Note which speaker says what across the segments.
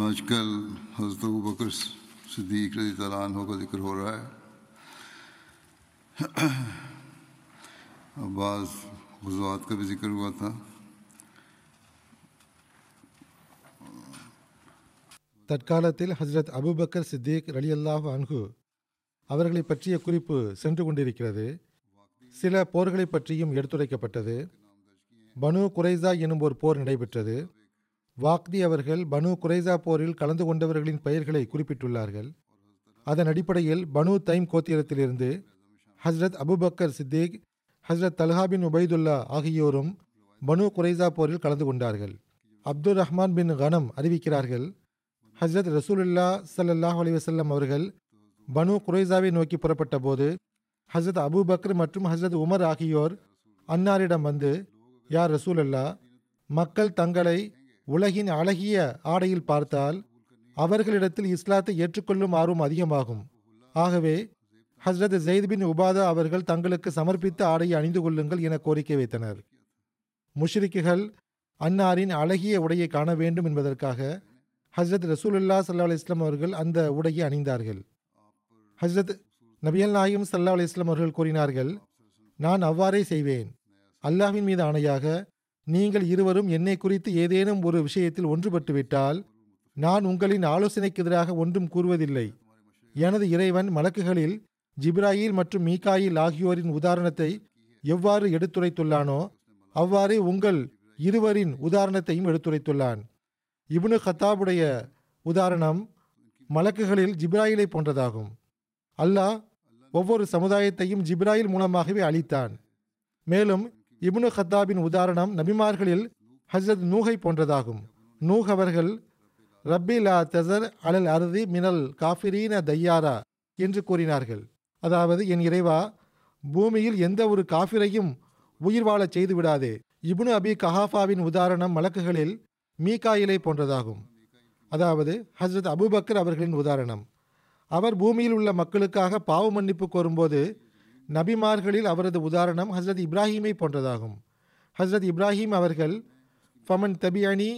Speaker 1: आजकल हजरत अबू बकर सिद्दीक रजी तआला अन्हु का जिक्र हो रहा है अब बाज़ गुजवात का भी जिक्र हुआ था
Speaker 2: தற்காலத்தில் ஹஜ்ரத் அபுபக்கர் சித்திக் ரலியல்லாஹு அன்ஹு அவர்களை பற்றிய குறிப்பு சென்று கொண்டிருக்கிறது சில போர்களை பற்றியும் எடுத்துரைக்கப்பட்டது பனு குரைசா எனும் ஒரு போர் நடைபெற்றது வாக்தி அவர்கள் பனு குரைசா போரில் கலந்து கொண்டவர்களின் பெயர்களை குறிப்பிட்டுள்ளார்கள். அதன் அடிப்படையில் Banu Taym கோத்திரத்திலிருந்து Hazrat Abu Bakr Siddiq Hazrat Talha bin Ubaidullah ஆகியோரும் பனு குரைசா போரில் கலந்து கொண்டார்கள். அப்துல் ரஹ்மான் பின் கனம் அறிவிக்கிறார்கள் ஹஸ்ரத் ரசூலுல்லா சல்லாஹ் அலிவசல்லம் அவர்கள் பனு குரைசாவை நோக்கி புறப்பட்ட போது ஹஸ்ரத் அபுபக்ர் மற்றும் ஹஸ்ரத் உமர் ஆகியோர் அன்னாரிடம் வந்து யார் ரசூலல்லா? மக்கள் தங்களை உலகின் அழகிய ஆடையில் பார்த்தால் அவர்களிடத்தில் இஸ்லாத்தை ஏற்றுக்கொள்ளும் ஆர்வம் அதிகமாகும். ஆகவே ஹஸ்ரத் ஜெயித் பின் உபாதா அவர்கள் தங்களுக்கு சமர்ப்பித்த ஆடையை அணிந்து கொள்ளுங்கள் என கோரிக்கை வைத்தனர். முஷ்ரிக்குகள் அன்னாரின் அழகிய உடையை காண வேண்டும் என்பதற்காக ஹஸ்ரத் ரசூலுல்லா சல்லா அலிஸ்லாம் அவர்கள் அந்த உடையை அணிந்தார்கள். ஹஸ்ரத் நபியல் நாயும் சல்லா அலிஸ்லாம் அவர்கள் கூறினார்கள் நான் அவ்வாறே செய்வேன். அல்லாஹ்வின் மீது ஆணையாக நீங்கள் இருவரும் என்னை குறித்து ஏதேனும் ஒரு விஷயத்தில் ஒன்றுபட்டுவிட்டால் நான் உங்களின் ஆலோசனைக்கு எதிராக ஒன்றும் கூறுவதில்லை. எனது இறைவன் மலக்குகளில் ஜிப்ராயில் மற்றும் மீகாயில் ஆகியோரின் உதாரணத்தை எவ்வாறு எடுத்துரைத்துள்ளானோ அவ்வாறே உங்கள் இருவரின் உதாரணத்தையும் எடுத்துரைத்துள்ளான். இப்னு ஹத்தாபுடைய உதாரணம் மலக்குகளில் ஜிப்ராயிலை போன்றதாகும். அல்லாஹ் ஒவ்வொரு சமுதாயத்தையும் ஜிப்ராயில் மூலமாகவே அளித்தான் மேலும் இப்னு கத்தாபின் உதாரணம் நபிமார்களில் ஹஸ்ரத் நூகை போன்றதாகும். நூஹ் அவர்கள் ரப்பி லா தசர் அலல் அருதி மினல் காஃபிரீன தையாரா என்று கூறினார்கள். அதாவது என் இறைவா பூமியில் எந்த ஒரு காஃபிரையும் உயிர் வாழச் செய்து விடாதே. இப்னு அபி கஹாஃபாவின் உதாரணம் மலக்குகளில் மீகாயிலை போன்றதாகும். அதாவது ஹஸ்ரத் அபுபக்கர் அவர்களின் உதாரணம். அவர் பூமியில் உள்ள மக்களுக்காக பாவ மன்னிப்பு கோரும்போது நபிமார்களில் அவரது உதாரணம் ஹஸ்ரத் இப்ராஹீமை போன்றதாகும். ஹஸ்ரத் இப்ராஹீம் அவர்கள் ஃபமன் தபியனி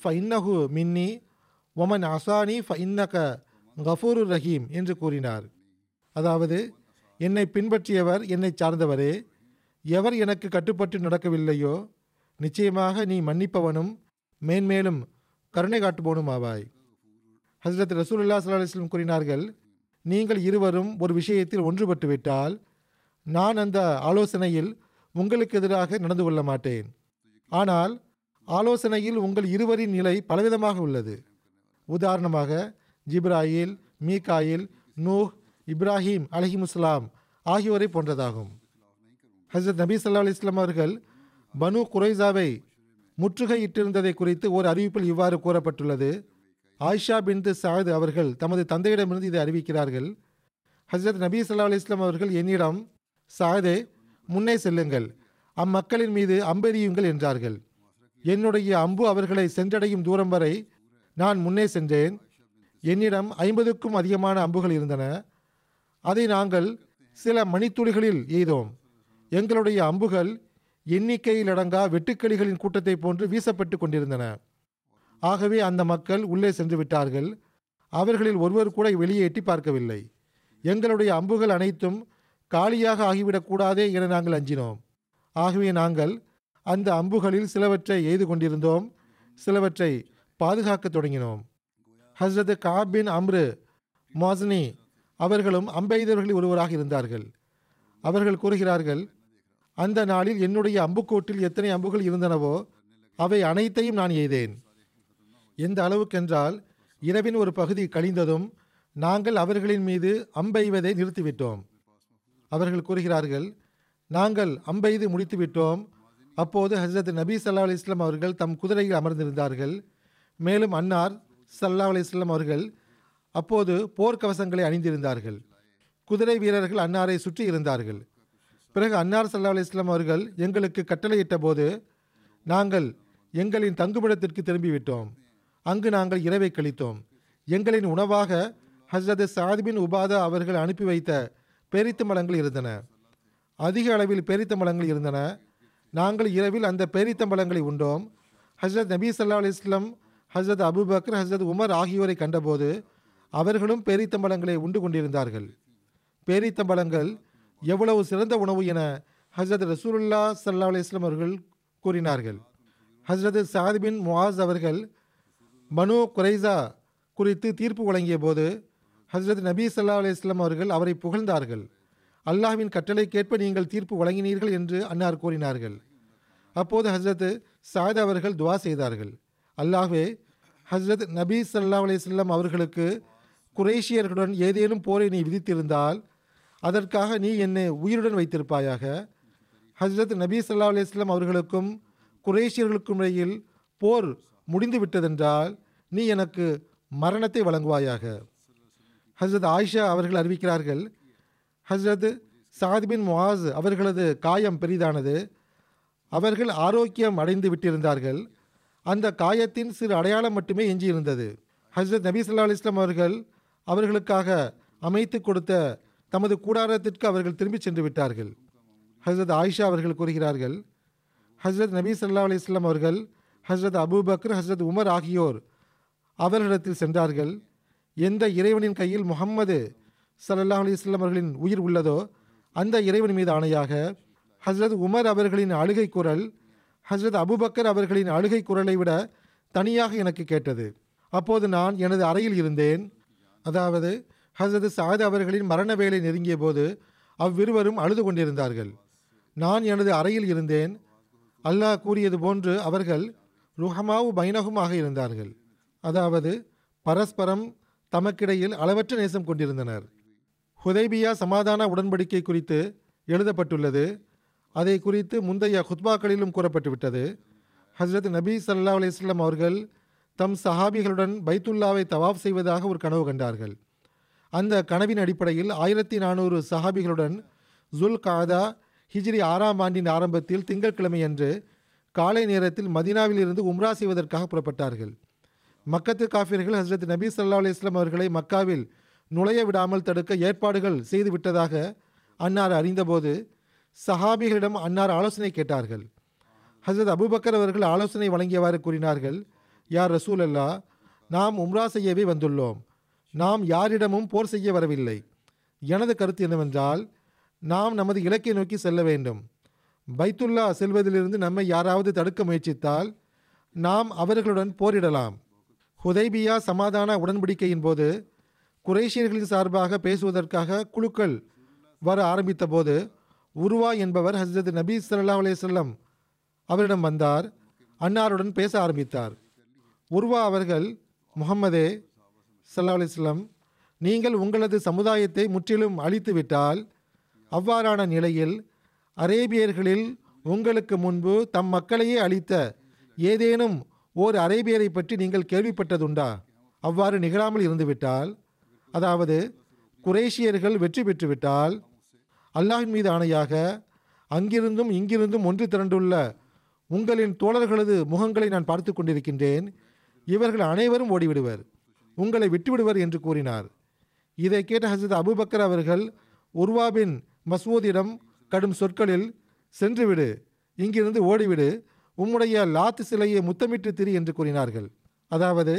Speaker 2: ஃப இன்னஹு மின்னி ஒமன் அசானி ஃப இன்னக கஃபூரு ரஹீம் என்று கூறினார். அதாவது என்னை பின்பற்றியவர் என்னை சார்ந்தவரே எவர் எனக்கு கட்டுப்பட்டு நடக்கவில்லையோ நிச்சயமாக நீ மன்னிப்பவனும் மேன்மேலும் கருணை காட்டுபவனும் ஆவாய். ஹசரத் ரசூலுல்லா சல்லா அலிஸ்லம் கூறினார்கள் நீங்கள் இருவரும் ஒரு விஷயத்தில் ஒன்றுபட்டு விட்டால் நான் அந்த ஆலோசனையில் உங்களுக்கு எதிராக நடந்து கொள்ள மாட்டேன். ஆனால் ஆலோசனையில் உங்கள் இருவரின் நிலை பலவிதமாக உள்ளது. உதாரணமாக ஜிப்ராயில் மீகாயில் நூஹ் இப்ராஹிம் அலஹிமுஸ்லாம் ஆகியோரை போன்றதாகும். ஹசரத் நபி சல்லா அலிஸ்லாம் அவர்கள் பனு குரைசாவை முற்றுகையிட்டிருந்ததை குறித்து ஒரு அறிவிப்பில் இவ்வாறு கூறப்பட்டுள்ளது. ஆயிஷா பின் சாயத் அவர்கள் தமது தந்தையிடமிருந்து இதை அறிவிக்கிறார்கள். ஹசரத் நபி சல்லா அலிஸ்லாம் அவர்கள் என்னிடம் சாதே முன்னே செல்லுங்கள். அம்மக்களின் மீது அம்பெறியுங்கள் என்றார்கள். என்னுடைய அம்பு அவர்களை சென்றடையும் தூரம் வரை நான் முன்னே சென்றேன். என்னிடம் ஐம்பதுக்கும் அதிகமான அம்புகள் இருந்தன. அதை நாங்கள் சில மணித்துளிகளில் எய்தோம். எங்களுடைய அம்புகள் எண்ணிக்கையில் அடங்கா வெட்டுக்கிளிகளின் கூட்டத்தை போன்று வீசப்பட்டு கொண்டிருந்தன. ஆகவே அந்த மக்கள் உள்ளே சென்று விட்டார்கள். அவர்களில் ஒருவர் கூட வெளியே எட்டி பார்க்கவில்லை. எங்களுடைய அம்புகள் அனைத்தும் காலியாக ஆகிவிடக்கூடாதே என நாங்கள் அஞ்சினோம். ஆகவே நாங்கள் அந்த அம்புகளில் சிலவற்றை எய்து கொண்டிருந்தோம் சிலவற்றை பாதுகாக்கத் தொடங்கினோம். ஹஸ்ரத் காபின் அம்ரு மோசனி அவர்களும் அம்பெய்தவர்களில் ஒருவராக இருந்தார்கள். அவர்கள் கூறுகிறார்கள் அந்த நாளில் என்னுடைய அம்புக்கோட்டில் எத்தனை அம்புகள் இருந்தனவோ அவை அனைத்தையும் நான் எய்தேன். எந்த அளவுக்கென்றால் இரவின் ஒரு பகுதி கழிந்ததும் நாங்கள் அவர்களின் மீது அம்பெய்வதை நிறுத்திவிட்டோம். அவர்கள் கூறுகிறார்கள் நாங்கள் அம்பெய்து முடித்துவிட்டோம். அப்போது ஹசரத் நபி சல்லா அலி இஸ்லாம் அவர்கள் தம் குதிரையில் அமர்ந்திருந்தார்கள். மேலும் அன்னார் சல்லா அலி இஸ்லாம் அவர்கள் அப்போது போர்க்கவசங்களை அணிந்திருந்தார்கள். குதிரை வீரர்கள் அன்னாரை சுற்றி இருந்தார்கள். பிறகு அன்னார் சல்லா அலி இஸ்லாம் அவர்கள் எங்களுக்கு கட்டளையிட்ட போது நாங்கள் எங்களின் தங்குமிடத்திற்கு திரும்பிவிட்டோம். அங்கு நாங்கள் இரவை கழித்தோம். எங்களின் உணவாக ஹஸ்ரத் சாதிபின் உபாதா அவர்கள் அனுப்பி வைத்த பேரித்த மலங்கள் இருந்தன. அதிக அளவில் பேரித்த மலங்கள் இருந்தன. நாங்கள் இரவில் அந்த பெரித்த மலங்களை உண்டோம். ஹஸ்ரத் நபி சல்லா அலி இஸ்லாம் ஹஸ்ரத் அபுபக்கர் ஹஸ்ரத் உமர் ஆகியோரை கண்டபோது அவர்களும் பேரித்தம்பழங்களை உண்டு கொண்டிருந்தார்கள். பேரித்தம்பழங்கள் எவ்வளவு சிறந்த உணவு என ஹஸ்ரத் ரசூலுல்லா சல்லா அலிஸ்லாம் அவர்கள் கூறினார்கள். ஹசரத் சாத் பின் முவாஸ் அவர்கள் மனு குரைசா குறித்து தீர்ப்பு வழங்கிய போது ஹஸ்ரத் நபி சல்லா அலிஸ்லாம் அவர்கள் அவரை புகழ்ந்தார்கள். அல்லாஹ்வின் கட்டளைக்கேற்ப நீங்கள் தீர்ப்பு வழங்கினீர்கள் என்று அன்னார் கூறினார்கள். அப்போது ஹஸ்ரத் சாயத் அவர்கள் துவா செய்தார்கள். அல்லாஹ்வே ஹஸ்ரத் நபி சல்லா அலிஸ்லாம் அவர்களுக்கு குரேஷியர்களுடன் ஏதேனும் போரை நீ விதித்திருந்தால் அதற்காக நீ என்னை உயிருடன் வைத்திருப்பாயாக. ஹஸ்ரத் நபி சல்லா அலிஸ்லாம் அவர்களுக்கும் குரேஷியர்களுக்கும் இடையில் போர் முடிந்து விட்டதென்றால் நீ எனக்கு மரணத்தை வழங்குவாயாக. ஹஸ்ரத் ஆயிஷா அவர்கள் அறிவிக்கிறார்கள். ஹஸ்ரத் சாத் பின் முவாஸ் அவர்களது காயம் பெரிதானது. அவர்கள் ஆரோக்கியம் அடைந்து விட்டிருந்தார்கள். அந்த காயத்தின் சிறு அடையாளம் மட்டுமே எஞ்சியிருந்தது. ஹஸ்ரத் நபி சொல்லா அலிஸ்லாம் அவர்கள் அவர்களுக்காக அமைத்து கொடுத்த தமது கூடாரத்திற்கு அவர்கள் திரும்பி சென்று விட்டார்கள். ஹஸ்ரத் ஆயிஷா அவர்கள் கூறுகிறார்கள் ஹஸ்ரத் நபி சல்லா அலிஸ்லாம் அவர்கள் ஹஸ்ரத் அபூபக்கர் ஹஸ்ரத் உமர் ஆகியோர் அவர்களிடத்தில் சென்றார்கள். எந்த இறைவனின் கையில் முகம்மது சல்லாஹ் அலிஸ்லாம் அவர்களின் உயிர் உள்ளதோ அந்த இறைவன் மீது ஆணையாக ஹஸ்ரத் உமர் அவர்களின் அழுகை குரல் ஹஸ்ரத் அபுபக்கர் அவர்களின் அழுகை குரலை விட தனியாக எனக்கு கேட்டது. அப்போது நான் எனது அறையில் இருந்தேன். அதாவது ஹசரத் சாத் அவர்களின் மரண வேலை நெருங்கிய போது அவ்விருவரும் அழுது கொண்டிருந்தார்கள். நான் எனது அறையில் இருந்தேன். அல்லாஹ் கூறியது போன்று அவர்கள் ருஹமாவு பைனகுமாக இருந்தார்கள். அதாவது பரஸ்பரம் தமக்கிடையில் அளவற்ற நேசம் கொண்டிருந்தனர். ஹுதைபியா சமாதான உடன்படிக்கை குறித்து எழுதப்பட்டுள்ளது. அதை குறித்து முந்தைய ஹுத்பாக்களிலும் கூறப்பட்டுவிட்டது. ஹஸ்ரத் நபி சல்லா அலிஸ்லாம் அவர்கள் தம் சஹாபிகளுடன் பைத்துல்லாவை தவாப் செய்வதாக ஒரு கனவு கண்டார்கள். அந்த கனவின் அடிப்படையில் ஆயிரத்தி நானூறு சஹாபிகளுடன் ஜுல் காதா ஹிஜ்ரி ஆறாம் ஆண்டின் ஆரம்பத்தில் திங்கட்கிழமையன்று காலை நேரத்தில் மதினாவில் இருந்து உம்ரா செய்வதற்காக புறப்பட்டார்கள். மக்கத்து காஃபியர்கள் ஹஸ்ரத் நபி சல்லா அலிஸ்லாம் அவர்களை மக்காவில் நுழைய விடாமல் தடுக்க ஏற்பாடுகள் செய்துவிட்டதாக அன்னார் அறிந்தபோது சஹாபிகளிடம் அன்னார் ஆலோசனை கேட்டார்கள். ஹசரத் அபுபக்கர் அவர்கள் ஆலோசனை வழங்கியவாறு கூறினார்கள் யார் ரசூல் அல்லா நாம் உம்ரா செய்யவே வந்துள்ளோம். நாம் யாரிடமும் போர் செய்ய வரவில்லை. எனது கருத்து என்னவென்றால் நாம் நமது இலக்கை நோக்கி செல்ல வேண்டும். பைத்துல்லா செல்வதிலிருந்து நம்மை யாராவது தடுக்க முயற்சித்தால் நாம் அவர்களுடன் போரிடலாம். ஹுதைபியா சமாதான உடன்படிக்கையின் போது குரேஷியர்களின் சார்பாக பேசுவதற்காக குழுக்கள் வர ஆரம்பித்த போது உருவா என்பவர் ஹசரத் நபி சல்லா அலையம் அவரிடம் வந்தார் அன்னாருடன் பேச ஆரம்பித்தார். உருவா அவர்கள் முகம்மதே சல்லா அலிஸ்லம் நீங்கள் உங்களது சமுதாயத்தை முற்றிலும் அழித்து விட்டால் அவ்வாறான நிலையில் அரேபியர்களில் உங்களுக்கு முன்பு தம் மக்களையே அழித்த ஏதேனும் ஓர் அரேபியரை பற்றி நீங்கள் கேள்விப்பட்டதுண்டா? அவ்வாறு நிகழாமல் இருந்துவிட்டால் அதாவது குரேஷியர்கள் வெற்றி பெற்றுவிட்டால் அல்லாஹின் மீது ஆணையாக அங்கிருந்தும் இங்கிருந்தும் ஒன்று திரண்டுள்ள உங்களின் தோழர்களது முகங்களை நான் பார்த்து கொண்டிருக்கின்றேன். இவர்கள் அனைவரும் ஓடிவிடுவர். உங்களை விட்டுவிடுவர் என்று கூறினார். இதை கேட்ட ஹசரத் அபுபக்கர் அவர்கள் உர்வாபின் மசூதிடம் கடும் சொற்களில் சென்றுவிடு இங்கிருந்து ஓடிவிடு உம்முடைய லாத்து சிலையை முத்தமிட்டு திரி என்று கூறினார்கள். அதாவது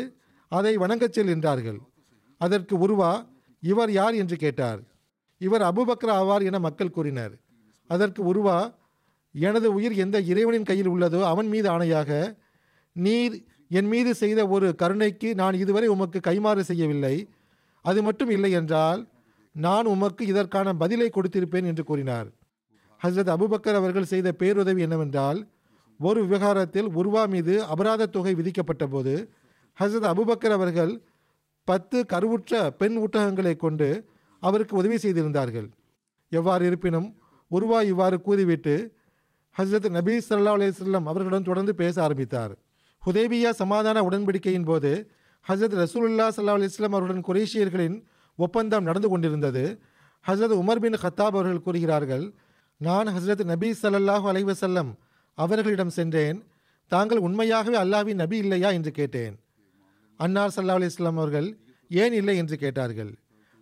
Speaker 2: அதை வணங்கச் செல் என்றார்கள். அதற்கு உருவா இவர் யார்? என்று கேட்டார். இவர் அபுபக்ரா ஆவார் என மக்கள் கூறினர். அதற்கு உருவா எனது உயிர் எந்த இறைவனின் கையில் உள்ளதோ அவன் மீது ஆணையாக நீர் என் மீது செய்த ஒரு கருணைக்கு நான் இதுவரை உமக்கு கைமாறு செய்யவில்லை. அது மட்டும் இல்லை என்றால் நான் உமக்கு இதற்கான பதிலை கொடுத்திருப்பேன் என்று கூறினார். ஹசரத் அபுபக்கர் அவர்கள் செய்த பேருதவி என்னவென்றால் ஒரு விவகாரத்தில் உருவா மீது அபராத தொகை விதிக்கப்பட்ட போது ஹசரத் அபுபக்கர் அவர்கள் பத்து கருவுற்ற பெண் ஊட்டகங்களை கொண்டு அவருக்கு உதவி செய்திருந்தார்கள். எவ்வாறு இருப்பினும் உருவா இவ்வாறு கூறிவிட்டு ஹசரத் நபீ சல்லா அலைஹி அவர்களுடன் தொடர்ந்து பேச ஆரம்பித்தார். ஹுதேபியா சமாதான உடன்படிக்கையின் போது ஹசரத் ரசூலுல்லா சல்லா அலிஸ்லாம் அவருடன் குரேஷியர்களின் ஒப்பந்தம் நடந்து கொண்டிருந்தது. ஹசரத் உமர் பின் ஹத்தாப் அவர்கள் கூறுகிறார்கள் நான் ஹசரத் நபீ சல்லாஹூ அலைவசல்லம் அவர்களிடம் சென்றேன். தாங்கள் உண்மையாகவே அல்லாஹ்வின் நபி இல்லையா என்று கேட்டேன். அன்னார் சல்லா அலிஸ்லாம் அவர்கள் ஏன் இல்லை? என்று கேட்டார்கள்.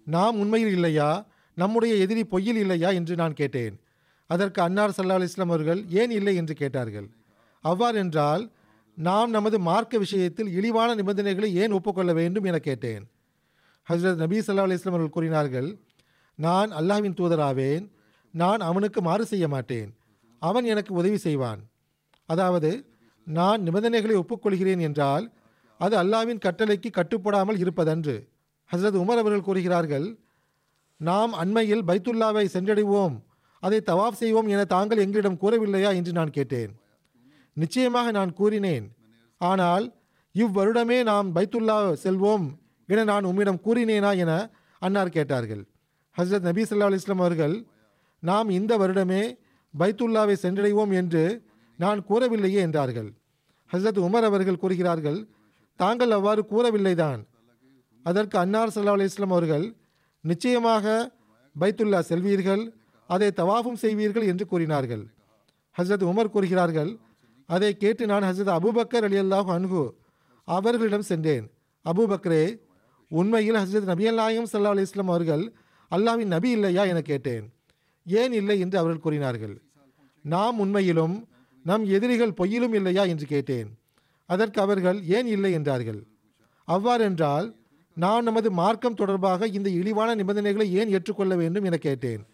Speaker 2: நாம் உண்மையில் இல்லையா? நம்முடைய எதிரி பொய்யில் இல்லையா? என்று நான் கேட்டேன். அதற்கு அன்னார் சல்லா அலிஸ்லாம் அவர்கள் ஏன் இல்லை? என்று கேட்டார்கள். அவ்வாறென்றால் நாம் நமது மார்க்க விஷயத்தில் இழிவான நிபந்தனைகளை ஏன் ஒப்புக்கொள்ள வேண்டும்? என கேட்டேன். ஹசரத் நபி சல்லா அலிஸ்லாம் அவர்கள் கூறினார்கள் நான் அல்லாஹ்வின் தூதராவேன். நான் அவனுக்கு மாறு செய்ய மாட்டேன். அவன் எனக்கு உதவி செய்வான். அதாவது நான் நிபந்தனைகளை ஒப்புக்கொள்கிறேன் என்றால் அது அல்லாவின் கட்டளைக்கு கட்டுப்படாமல் இருப்பதன்று. ஹசரத் உமர் அவர்கள் கூறுகிறார்கள் நாம் அண்மையில் பைத்துல்லாவை சென்றடைவோம். அதை தவாப் செய்வோம் என தாங்கள் எங்களிடம் கூறவில்லையா? என்று நான் கேட்டேன். நிச்சயமாக நான் கூறினேன். ஆனால் இவ்வருடமே நாம் பைத்துல்லா செல்வோம் என நான் உம்மிடம் கூறினேனா? என அன்னார் கேட்டார்கள். ஹசரத் நபி சொல்லா அலைஹி அவர்கள் நாம் இந்த வருடமே பைத்துல்லாவை சென்றடைவோம் என்று நான் கூறவில்லையே என்றார்கள். ஹசரத் உமர் அவர்கள் கூறுகிறார்கள் தாங்கள் அவ்வாறு கூறவில்லைதான். அதற்கு அன்னார் சல்லா அலிஸ்லாம் அவர்கள் நிச்சயமாக பைத்துல்லா செல்வீர்கள் அதை தவாஃபும் செய்வீர்கள் என்று கூறினார்கள். ஹசரத் உமர் கூறுகிறார்கள் அதை கேட்டு நான் ஹசரத் அபூபக்கர் அலி அல்லாஹ் அன்ஹு அவர்களிடம் சென்றேன். அபுபக்ரே உண்மையில் ஹசரத் நபி அல்லாயும் சல்லா அலிஸ்லாம் அவர்கள் அல்லாவின் நபி இல்லையா என கேட்டேன். ஏன் இல்லை? என்று அவர்கள் கூறினார்கள். நாம் உண்மையிலும் நம் எதிரிகள் பொய்யிலும் இல்லையா என்று கேட்டேன். அதற்கு அவர்கள் ஏன் இல்லை? என்றார்கள். அவ்வாறென்றால் நான் நமது மார்க்கம் தொடர்பாக இந்த இழிவான நிபந்தனைகளை ஏன் ஏற்றுக்கொள்ள வேண்டும்? என கேட்டேன்.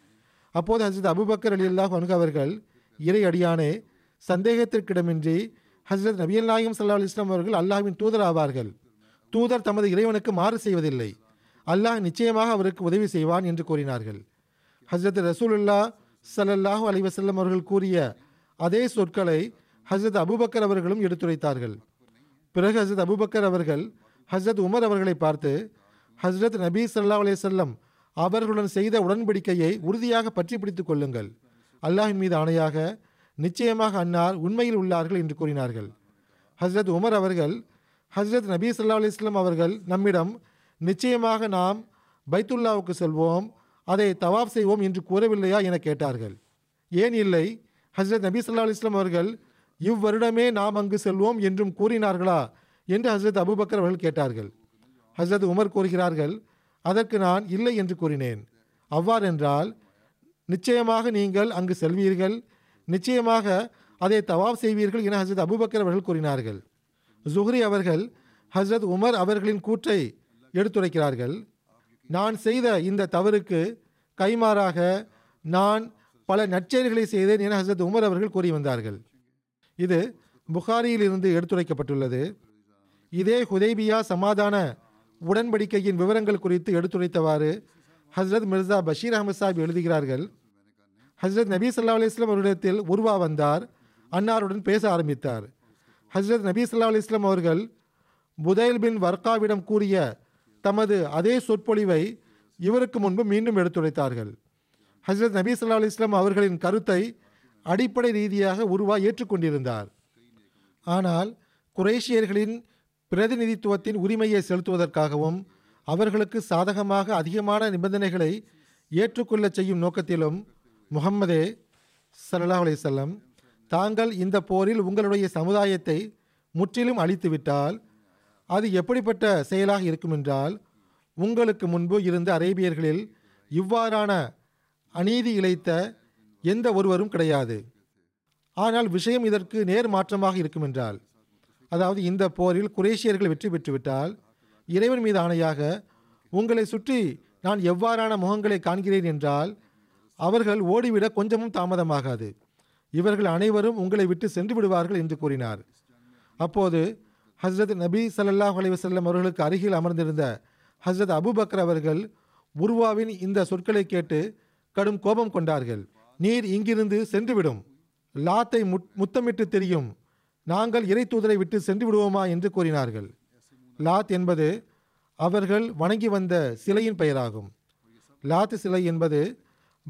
Speaker 2: அப்போது ஹசரத் அபுபக்கர் அலி அல்லாஹ் அவர்கள் இறை அடியானே சந்தேகத்திற்கிடமின்றி ஹசரத் நபியல் நாயம் சல்லா இஸ்லாம் அவர்கள் அல்லாஹின் தூதர் ஆவார்கள். தூதர் தமது இறைவனுக்கு மாறு செய்வதில்லை. அல்லாஹ் நிச்சயமாக அவருக்கு உதவி செய்வான் என்று கூறினார்கள். ஹசரத் ரசூலுல்லா சல்லல்லாஹூ அலி வசல்லம் அவர்கள் கூறிய அதே சொற்களை ஹசரத் அபுபக்கர் அவர்களும் எடுத்துரைத்தார்கள். பிறகு ஹசரத் அபுபக்கர் அவர்கள் ஹசரத் உமர் அவர்களை பார்த்து ஹசரத் நபி சல்லா அலைஹி அவர்களுடன் செய்த உடன்படிக்கையை உறுதியாக பற்றி பிடித்துக் கொள்ளுங்கள். அல்லாஹின் மீது ஆணையாக நிச்சயமாக அன்னார் உண்மையில் உள்ளார்கள் என்று கூறினார்கள். ஹசரத் உமர் அவர்கள் ஹசரத் நபி சல்லா அலிஸ்லாம் அவர்கள் நம்மிடம் நிச்சயமாக நாம் பைத்துல்லாவுக்கு செல்வோம் அதை தவாப் செய்வோம் என்று கூறவில்லையா என கேட்டார்கள். ஏன் இல்லை? ஹசரத் நபி சொல்லா அலிஸ்லாம் அவர்கள் இவ்வருடமே நாம் அங்கு செல்வோம் என்றும் கூறினார்களா என்று ஹசரத் அபுபக்கர் அவர்கள் கேட்டார்கள். ஹசரத் உமர் கூறுகிறார்கள் அதற்கு நான் இல்லை என்று கூறினேன். அவ்வாறென்றால் நிச்சயமாக நீங்கள் அங்கு செல்வீர்கள் நிச்சயமாக அதை தவாப் செய்வீர்கள் என ஹசரத் அபுபக்கர் அவர்கள் கூறினார்கள். ஜுஹ்ரி அவர்கள் ஹசரத் உமர் அவர்களின் கூற்றை எடுத்துரைக்கிறார்கள் நான் செய்த இந்த தவறுக்கு கைமாறாக நான் பல நற்செயல்களை செய்தேன் என ஹசரத் உமர் அவர்கள் கூறி வந்தார்கள். இது புகாரியிலிருந்து எடுத்துரைக்கப்பட்டுள்ளது. இதே ஹுதைபியா சமாதான உடன்படிக்கையின் விவரங்கள் குறித்து எடுத்துரைத்தவாறு ஹஸ்ரத் மிர்சா பஷீர் அஹமது சாஹிப் எழுதுகிறார்கள். ஹஸ்ரத் நபி சல்லா அலைஹி அவரிடத்தில் உருவா வந்தார். அன்னாருடன் பேச ஆரம்பித்தார். ஹஸ்ரத் நபி சல்லா அலைஹி அவர்கள் புதைல் பின் வர்காவிடம் கூறிய தமது அதே சொற்பொழிவை இவருக்கு முன்பு மீண்டும் எடுத்துரைத்தார்கள். ஹஸ்ரத் நபி சல்லா அலி இஸ்லாம் அவர்களின் கருத்தை அடிப்படை ரீதியாக உருவா ஏற்றுக்கொண்டிருந்தார். ஆனால் குரேஷியர்களின் பிரதிநிதித்துவத்தின் உரிமையை செலுத்துவதற்காகவும் அவர்களுக்கு சாதகமாக அதிகமான நிபந்தனைகளை ஏற்றுக்கொள்ளச் செய்யும் நோக்கத்திலும் முகம்மதே ஸல்லல்லாஹு அலிசல்லம் தாங்கள் இந்த போரில் உங்களுடைய சமுதாயத்தை முற்றிலும் அழித்துவிட்டால் அது எப்படிப்பட்ட செயலாக இருக்குமென்றால் உங்களுக்கு முன்பு இருந்த அரேபியர்களில் இவ்வாறான அநீதி இழைத்த எந்த ஒருவரும் கிடையாது. ஆனால் விஷயம் இதற்கு நேர் மாற்றமாக இருக்கும் என்றால் அதாவது இந்த போரில் குரேஷியர்கள் வெற்றி பெற்றுவிட்டால் இறைவன் மீது ஆணையாக உங்களை சுற்றி நான் எவ்வாறான முகங்களை காண்கிறேன் என்றால் அவர்கள் ஓடிவிட கொஞ்சமும் தாமதமாகாது. இவர்கள் அனைவரும் உங்களை விட்டு சென்று விடுவார்கள் என்று கூறினார். அப்போது ஹஸ்ரத் நபி ஸல்லல்லாஹு அலைவசல்லம் அவர்களுக்கு அருகில் அமர்ந்திருந்த ஹஸ்ரத் அபுபக்கர் அவர்கள் உருவாவின் இந்த சொற்களை கேட்டு கடும் கோபம் கொண்டார்கள். நீர் இங்கிருந்து சென்றுவிடும். லாத்தை முத் முத்தமிட்டு தெரியும். நாங்கள் இறை தூதரை விட்டு சென்று விடுவோமா என்று கூறினார்கள். லாத் என்பது அவர்கள் வணங்கி வந்த சிலையின் பெயராகும். லாத் சிலை என்பது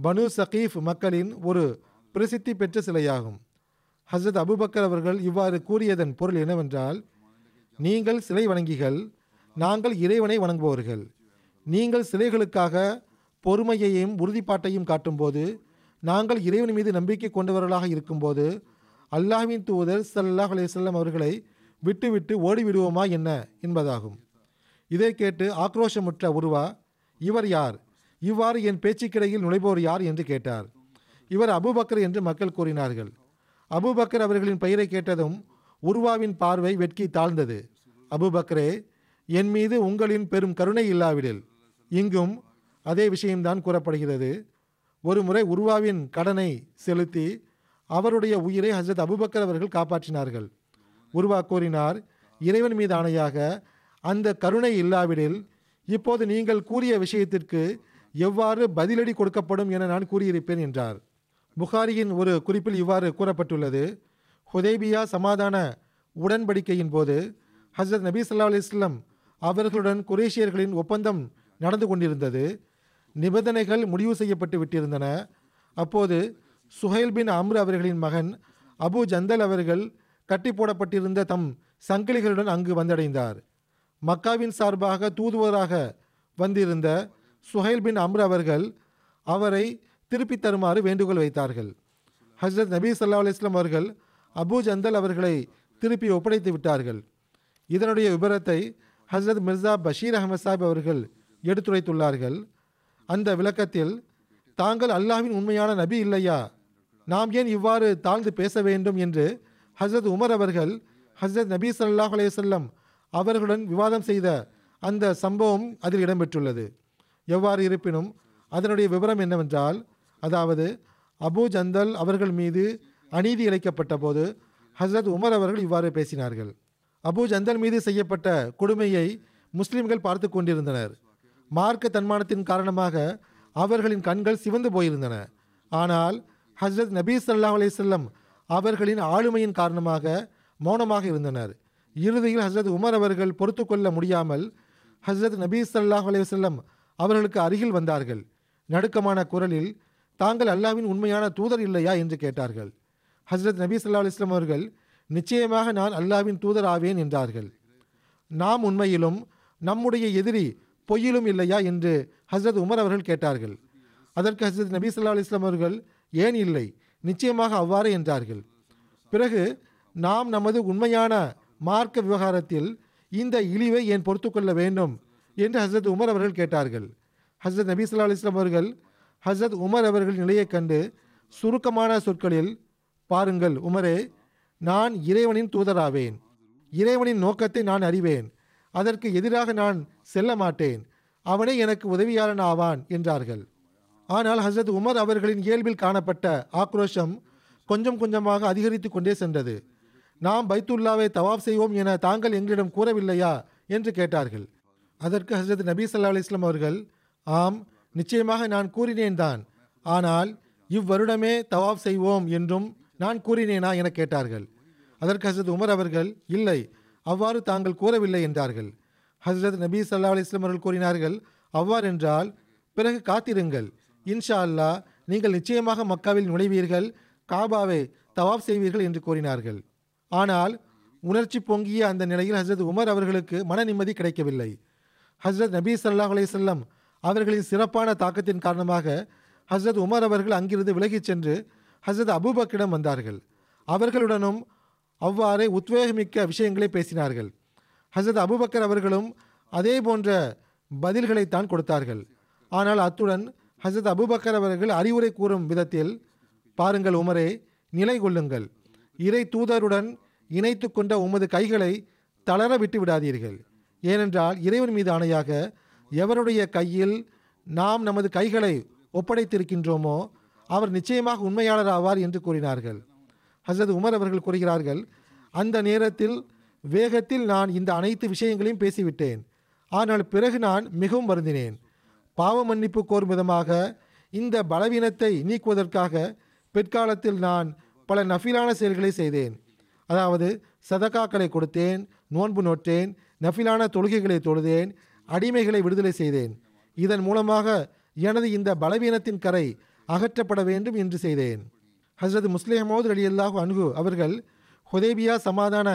Speaker 2: பனு சகீஃப் மக்களின் ஒரு பிரசித்தி பெற்ற சிலையாகும். ஹசரத் அபுபக்கர் அவர்கள் இவ்வாறு கூறியதன் பொருள் என்னவென்றால் நீங்கள் சிலை வணங்கிகள் நாங்கள் இறைவனை வணங்குபவர்கள். நீங்கள் சிலைகளுக்காக பொறுமையையும் உறுதிப்பாட்டையும் காட்டும்போது நாங்கள் இறைவன் மீது நம்பிக்கை கொண்டவர்களாக இருக்கும்போது அல்லாஹ்வின் தூதர் சல்லாஹ் அலையம் அவர்களை விட்டுவிட்டு ஓடிவிடுவோமா என்ன என்பதாகும். இதை கேட்டு ஆக்ரோஷமுற்ற உருவா இவர் யார்? இவ்வாறு என் பேச்சுக்கிடையில் நுழைபவர் யார்? என்று கேட்டார். இவர் அபுபக்கர் என்று மக்கள் கூறினார்கள். அபுபக்கர் அவர்களின் பெயரை கேட்டதும் உருவாவின் பார்வை வெட்கி தாழ்ந்தது. அபுபக்கரே என் மீது உங்களின் பெரும் கருணை இல்லாவிடில் இங்கும் அதே விஷயம்தான் கூறப்படுகிறது. ஒரு முறை உருவாவின் கடனை செலுத்தி அவருடைய உயிரை ஹசரத் அபுபக்கர் அவர்கள் காப்பாற்றினார்கள். உருவா கூறினார் இறைவன் மீது ஆணையாக அந்த கருணை இல்லாவிடில் இப்போது நீங்கள் கூறிய விஷயத்திற்கு எவ்வாறு பதிலடி கொடுக்கப்படும் என நான் கூறியிருப்பேன் என்றார். புகாரியின் ஒரு குறிப்பில் இவ்வாறு கூறப்பட்டுள்ளது ஹுதேபியா சமாதான உடன்படிக்கையின் போது ஹசரத் நபி ஸல்லல்லாஹு அலைஹி அவர்களுடன் குரேஷியர்களின் ஒப்பந்தம் நடந்து கொண்டிருந்தது. நிபந்தனைகள் முடிவு செய்யப்பட்டு விட்டிருந்தன. அப்போது சுஹைல் பின் அம்ரு அவர்களின் மகன் அபு ஜந்தல் அவர்கள் கட்டி போடப்பட்டிருந்த தம் சங்கிலிகளுடன் அங்கு வந்தடைந்தார். மக்காவின் சார்பாக தூதுவராக வந்திருந்த சுஹைல் பின் அம்ரு அவர்கள் அவரை திருப்பித் தருமாறு வேண்டுகோள் வைத்தார்கள். ஹசரத் நபி சல்லா அலைஹி அவர்கள் அபு ஜந்தல் அவர்களை திருப்பி ஒப்படைத்து விட்டார்கள். இதனுடைய விபரத்தை ஹசரத் மிர்சா பஷீர் அகமது சாஹிப் அவர்கள் எடுத்துரைத்துள்ளார்கள். அந்த விளக்கத்தில் தாங்கள் அல்லாஹ்வின் உண்மையான நபி இல்லையா? நாம் ஏன் இவ்வாறு தாழ்ந்து பேச வேண்டும்? என்று ஹசரத் உமர் அவர்கள் ஹசரத் நபி சல்லாஹ் அலைஹி அவர்களுடன் விவாதம் செய்த அந்த சம்பவம் அதில் இடம்பெற்றுள்ளது. எவ்வாறு இருப்பினும் அதனுடைய விவரம் என்னவென்றால் அதாவது அபு ஜந்தல் அவர்கள் மீது அநீதி இழைக்கப்பட்ட போது ஹஸ்ரத் உமர் அவர்கள் இவ்வாறு பேசினார்கள். அபு ஜந்தல் மீது செய்யப்பட்ட கொடுமையை முஸ்லிம்கள் பார்த்து கொண்டிருந்தனர். மார்க்க தன்மானத்தின் காரணமாக அவர்களின் கண்கள் சிவந்து போயிருந்தன. ஆனால் ஹஸ்ரத் நபீ சல்லா அலிசல்லம் அவர்களின் ஆளுமையின் காரணமாக மௌனமாக இருந்தனர். இறுதியில் ஹஸ்ரத் உமர் அவர்கள் பொறுத்து கொள்ள முடியாமல் ஹஸ்ரத் நபீ சல்லாஹ் அலைஹி அவர்களுக்கு அருகில் வந்தார்கள். நடுக்கமான குரலில் தாங்கள் அல்லாஹ்வின் உண்மையான தூதர் இல்லையா? என்று கேட்டார்கள். ஹஸ்ரத் நபீ சல்லா அலைஹி அவர்கள் நிச்சயமாக நான் அல்லாவின் தூதர் ஆவேன் என்றார்கள். நாம் உண்மையிலும் நம்முடைய எதிரி பொய்யிலும் இல்லையா என்று ஹஸ்ரத் உமர் அவர்கள் கேட்டார்கள். அதற்கு ஹஸ்ரத் நபி ஸல்லல்லாஹு அலைஹி அவர்கள் ஏன் இல்லை? நிச்சயமாக அவ்வாறு என்றார்கள். பிறகு நாம் நமது உண்மையான மார்க்க விவகாரத்தில் இந்த இழிவை ஏன் பொறுத்துக்கொள்ள வேண்டும்? என்று ஹஸ்ரத் உமர் அவர்கள் கேட்டார்கள். ஹஸ்ரத் நபி ஸல்லல்லாஹு அலைஹி அவர்கள் ஹஸ்ரத் உமர் அவர்கள் நிலையைக் கண்டு சுருக்கமான சொற்களில் பாருங்கள் உமரே நான் இறைவனின் தூதராவேன். இறைவனின் நோக்கத்தை நான் அறிவேன். அதற்கு எதிராக நான் செல்ல மாட்டேன் அவனே எனக்கு உதவியாளன் ஆவான் என்றார்கள். ஆனால் ஹசரத் உமர் அவர்களின் இயல்பில் காணப்பட்ட ஆக்ரோஷம் கொஞ்சம் கொஞ்சமாக அதிகரித்து கொண்டே சென்றது. நாம் பைத்துல்லாவை தவாப் செய்வோம் என தாங்கள் எங்களிடம் கூறவில்லையா? என்று கேட்டார்கள். அதற்கு ஹசரத் நபி சல்லா அலைஹி அவர்கள் ஆம் நிச்சயமாக நான் கூறினேன் தான். ஆனால் இவ்வருடமே தவாப் செய்வோம் என்றும் நான் கூறினேனா? என கேட்டார்கள். அதற்கு ஹசரத் உமர் அவர்கள் இல்லை அவ்வாறு தாங்கள் கூறவில்லை என்றார்கள். ஹசரத் நபி சல்லா அலைஹி அவர்கள் கூறினார்கள் அவ்வாறென்றால் பிறகு காத்திருங்கள். இன்ஷா அல்லாஹ் நீங்கள் நிச்சயமாக மக்காவில் நுழைவீர்கள் காபாவை தவாப் செய்வீர்கள் என்று கூறினார்கள். ஆனால் உணர்ச்சி பொங்கிய அந்த நிலையில் ஹசரத் உமர் அவர்களுக்கு மன நிம்மதி கிடைக்கவில்லை. ஹசரத் நபி சல்லாஹ் அலைஹி அவர்களின் சிறப்பான தாக்கத்தின் காரணமாக ஹசரத் உமர் அவர்கள் அங்கிருந்து விலகிச் சென்று ஹசரத் அபூபக்கரிடம் வந்தார்கள். அவர்களுடனும் அவ்வாறே உத்வேகமிக்க விஷயங்களை பேசினார்கள். ஹசரத் அபுபக்கர் அவர்களும் அதே போன்ற பதில்களைத்தான் கொடுத்தார்கள். ஆனால் அத்துடன் ஹசரத் அபுபக்கர் அவர்கள் அறிவுரை கூறும் விதத்தில் பாருங்கள் உமரே நிலை கொள்ளுங்கள். இறை தூதருடன் இணைத்து கொண்ட உமது கைகளை தளர விட்டு விடாதீர்கள். ஏனென்றால் இறைவன் மீது ஆணையாக எவருடைய கையில் நாம் நமது கைகளை ஒப்படைத்திருக்கின்றோமோ அவர் நிச்சயமாக உண்மையாளர் ஆவார் என்று கூறினார்கள். ஹசரத் உமர் அவர்கள் கூறுகிறார்கள் அந்த நேரத்தில் வேகத்தில் நான் இந்த அனைத்து விஷயங்களையும் பேசிவிட்டேன். ஆனால் பிறகு நான் மிகவும் வருந்தினேன். பாவ மன்னிப்பு கோரும் விதமாக இந்த பலவீனத்தை நீக்குவதற்காக பிற்காலத்தில் நான் பல நஃபிலான செயல்களை செய்தேன். அதாவது சதகாக்களை கொடுத்தேன் நோன்பு நோற்றேன் நஃபிலான தொழுகைகளை தொழுதேன் அடிமைகளை விடுதலை செய்தேன். இதன் மூலமாக எனது இந்த பலவீனத்தின் கரை அகற்றப்பட வேண்டும் என்று செய்தேன். ஹசரத் முஸ்லிமோது அலி அல்லாஹு அன்கு அவர்கள் ஹுதேபியா சமாதான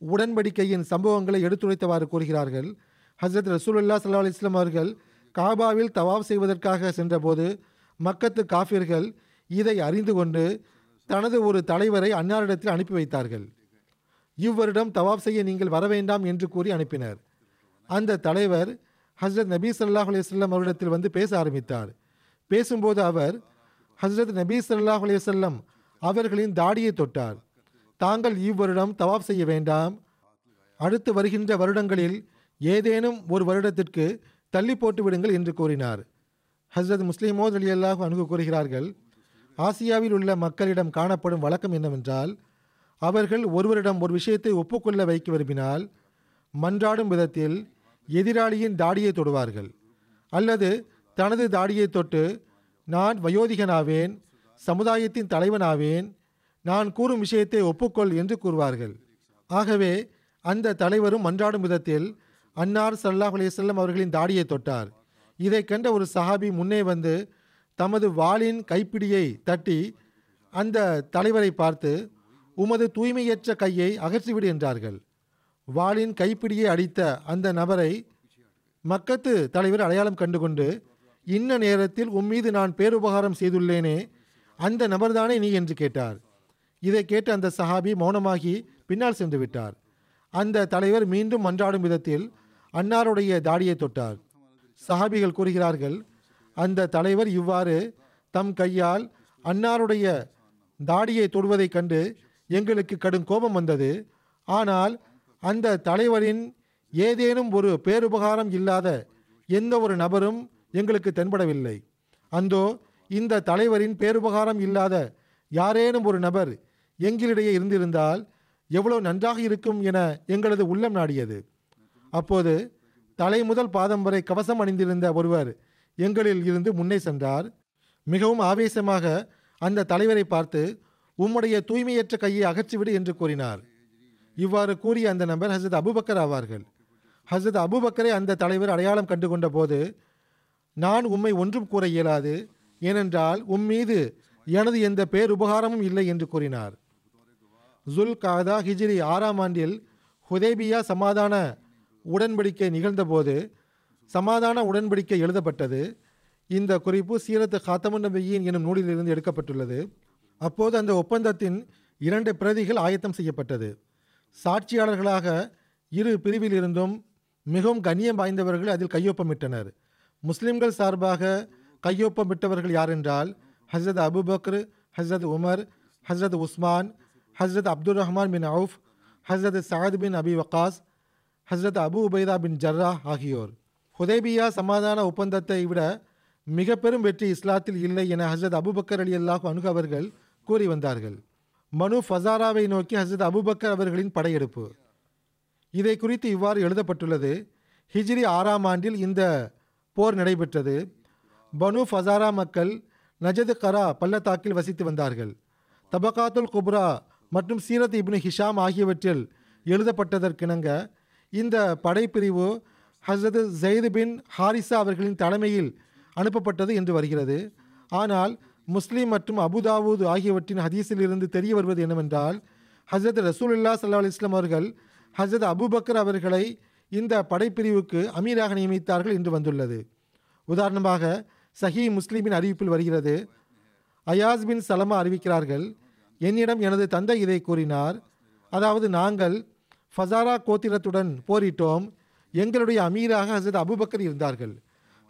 Speaker 2: உடன்படிக்கையின் சம்பவங்களை எடுத்துரைத்தவாறு கூறுகிறார்கள். ஹசரத் ரசூலுல்லா சல்லா அலிஸ்லாம் அவர்கள் காபாவில் தவாப் செய்வதற்காக சென்றபோது மக்கத்து காஃபிர்கள் இதை அறிந்து கொண்டு தனது ஒரு தலைவரை அன்னாரிடத்தில் அனுப்பி வைத்தார்கள். இவ்வருடம் தவாப் செய்ய நீங்கள் வர வேண்டாம் என்று கூறி அனுப்பினர். அந்த தலைவர் ஹஸ்ரத் நபீ சல்லாஹ் அலையம் அவரிடத்தில் வந்து பேச ஆரம்பித்தார். பேசும்போது அவர் ஹஸ்ரத் நபீ சல்லாஹ் அலையம் அவர்களின் தாடியை தொட்டார். தாங்கள் இவ்வருடம் தவாப் செய்ய வேண்டாம். அடுத்து வருகின்ற வருடங்களில் ஏதேனும் ஒரு வருடத்திற்கு தள்ளி போட்டு விடுங்கள் என்று கூறினார். ஹஸ்ரத் முஸ்லிமோத் அலி அல்லாஹ் அணுகு கூறுகிறார்கள் ஆசியாவில் உள்ள மக்களிடம் காணப்படும் வழக்கம் என்னவென்றால் அவர்கள் ஒருவரிடம் ஒரு விஷயத்தை ஒப்புக்கொள்ள வைக்க விரும்பினால் மன்றாடும் விதத்தில் எதிராளியின் தாடியை தொடுவார்கள். அல்லது தனது தாடியை தொட்டு நான் வயோதிகனாவேன் சமுதாயத்தின் தலைவனாவேன் நான் கூறும் விஷயத்தை ஒப்புக்கொள் என்று கூறுவார்கள். ஆகவே அந்த தலைவரும் மன்றாடும் விதத்தில் அன்னார் சல்லாஹ் அலையம் அவர்களின் தாடியை தொட்டார். இதை கண்ட ஒரு சஹாபி முன்னே வந்து தமது வாளின் கைப்பிடியை தட்டி அந்த தலைவரை பார்த்து உமது தூய்மையற்ற கையை அகற்றிவிடு என்றார்கள். வாளின் கைப்பிடியை அடித்த அந்த நபரை மக்கத்து தலைவர் அடையாளம் கண்டுகொண்டு இன்ன நேரத்தில் உம்மீது நான் பேருபகாரம் செய்துள்ளேனே அந்த நபர்தானே நீ? என்று கேட்டார். இதை கேட்டு அந்த சஹாபி மௌனமாகி பின்னால் சென்று விட்டார். அந்த தலைவர் மீண்டும் மன்றாடும் விதத்தில் அன்னாருடைய தாடியை தொட்டார். சஹாபிகள் கூறுகிறார்கள் அந்த தலைவர் இவ்வாறு தம் கையால் அன்னாருடைய தாடியை தொடுவதைக் கண்டு எங்களுக்கு கடும் கோபம் வந்தது. ஆனால் அந்த தலைவரின் ஏதேனும் ஒரு பேருபகாரம் இல்லாத எந்த ஒரு நபரும் எங்களுக்கு தென்படவில்லை. அந்தோ இந்த தலைவரின் பேருபகாரம் இல்லாத யாரேனும் ஒரு நபர் எங்களிடையே இருந்திருந்தால் எவ்வளோ நன்றாக இருக்கும் என எங்களது உள்ளம் நாடியது. அப்போது தலை முதல் பாதம் வரை கவசம் அணிந்திருந்த ஒருவர் எங்களில் இருந்து முன்னே சென்றார். மிகவும் ஆவேசமாக அந்த தலைவரை பார்த்து உம்முடைய தூய்மையற்ற கையை அகற்றிவிடு என்று கூறினார். இவ்வாறு கூறிய அந்த நபர் ஹசரத் அபுபக்கர் ஆவார்கள். ஹசரத் அபுபக்கரை அந்த தலைவர் அடையாளம் கண்டுகொண்ட போது நான் உம்மை ஒன்றும் கூற இயலாது. ஏனென்றால் உம் மீது எனது எந்த பேருபகாரமும் இல்லை என்று கூறினார். ஜுல் காதா ஹிஜ்ரி ஆறாம் ஆண்டில் ஹுதேபியா சமாதான உடன்படிக்கை நிகழ்ந்தபோது சமாதான உடன்படிக்கை எழுதப்பட்டது. இந்த குறிப்பு சீரத்து காத்தமுன் நபியின் எனும் நூலிலிருந்து எடுக்கப்பட்டுள்ளது. அப்போது அந்த ஒப்பந்தத்தின் இரண்டு பிரதிகள் ஆயத்தம் செய்யப்பட்டது. சாட்சியாளர்களாக இரு பிரிவிலிருந்தும் மிகவும் கண்ணியம் வாய்ந்தவர்கள் அதில் கையொப்பமிட்டனர். முஸ்லிம்கள் சார்பாக கையொப்பமிட்டவர்கள் யாரென்றால் ஹஸ்ரத் அபுபக்ர் ஹஸ்ரத் உமர் ஹஸ்ரத் Usman Hazrat Abdul Rahman bin Auf ஹஸ்ரத் Saad bin Abi Waqqas Hazrat Abu Ubaidah bin Jarrah ஆகியோர். ஹுதேபியா சமாதான ஒப்பந்தத்தை விட மிக பெரும் வெற்றி இஸ்லாத்தில் இல்லை என ஹஸ்ரத் அபுபக்கர் அலி அல்லாஹ் அணுகு அவர்கள் கூறி வந்தார்கள். மனு ஃபசாராவை நோக்கி ஹஸ்ரத் அபுபக்கர் அவர்களின் படையெடுப்பு. இதை குறித்து இவ்வாறு எழுதப்பட்டுள்ளது. ஹிஜ்ரி ஆறாம் ஆண்டில் இந்த போர் நடைபெற்றது. பனு ஃபசாரா மக்கள் நஜது கரா பள்ளத்தாக்கில் வசித்து வந்தார்கள். தபகாத்துல் குப்ரா மற்றும் சீரத் இப்னு ஹிஷாம் ஆகியவற்றில் எழுதப்பட்டதற்கிணங்க இந்த படைப்பிரிவு ஹசரத் ஜெயித் பின் ஹாரிசா அவர்களின் தலைமையில் அனுப்பப்பட்டது என்று வருகிறது. ஆனால் முஸ்லீம் மற்றும் அபுதாவூத் ஆகியவற்றின் ஹதீஸில் இருந்து தெரிய வருவது என்னவென்றால் ஹசரத் ரசூலுல்லா சல்லா இஸ்லாம் அவர்கள் ஹசரத் அபுபக்கர் அவர்களை இந்த படைப்பிரிவுக்கு அமீராக நியமித்தார்கள் என்று வந்துள்ளது. உதாரணமாக சஹி முஸ்லீமின் அறிவிப்பில் வருகிறது அயாஸ் பின் சலமா அறிவிக்கிறார்கள் என்னிடம் எனது தந்தை இதை கூறினார். அதாவது நாங்கள் ஃபசாரா கோத்திரத்துடன் போரிட்டோம். எங்களுடைய அமீராக ஹசரத் அபுபக்கர் இருந்தார்கள்.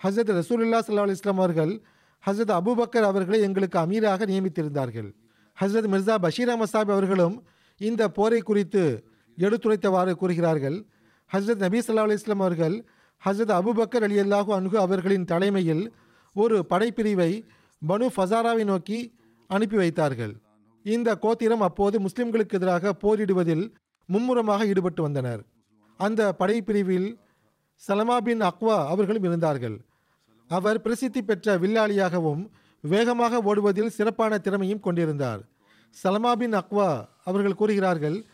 Speaker 2: ஹசரத் ரசூலுல்லா சல்லா இஸ்லாம் அவர்கள் ஹசரத் அபுபக்கர் அவர்களை எங்களுக்கு அமீராக நியமித்திருந்தார்கள். ஹஸ்ரத் மிர்சா பஷீர் அஹமத் சாஹிப் அவர்களும் இந்த போரை குறித்து எடுத்துரைத்தவாறு கூறுகிறார்கள். ஹஸ்ரத் நபி சல்லா அலைஹி அவர்கள் ஹசரத் அபுபக்கர் அலி அல்லாஹு அன்ஹு அவர்களின் தலைமையில் ஒரு படைப்பிரிவை பனு ஃபசாராவை நோக்கி அனுப்பி வைத்தார்கள். இந்த கோத்திரம் அப்போது முஸ்லிம்களுக்கு எதிராக போரிடுவதில் மும்முரமாக ஈடுபட்டு வந்தனர். அந்த படைப்பிரிவில் சலமா பின் அக்வா அவர்களும் இருந்தார்கள். அவர் பிரசித்தி பெற்ற வில்லாளியாகவும் வேகமாக ஓடுவதில் சிறப்பான திறமையும் கொண்டிருந்தார். சலமா பின் அக்வா அவர்கள் கூறுகிறார்கள்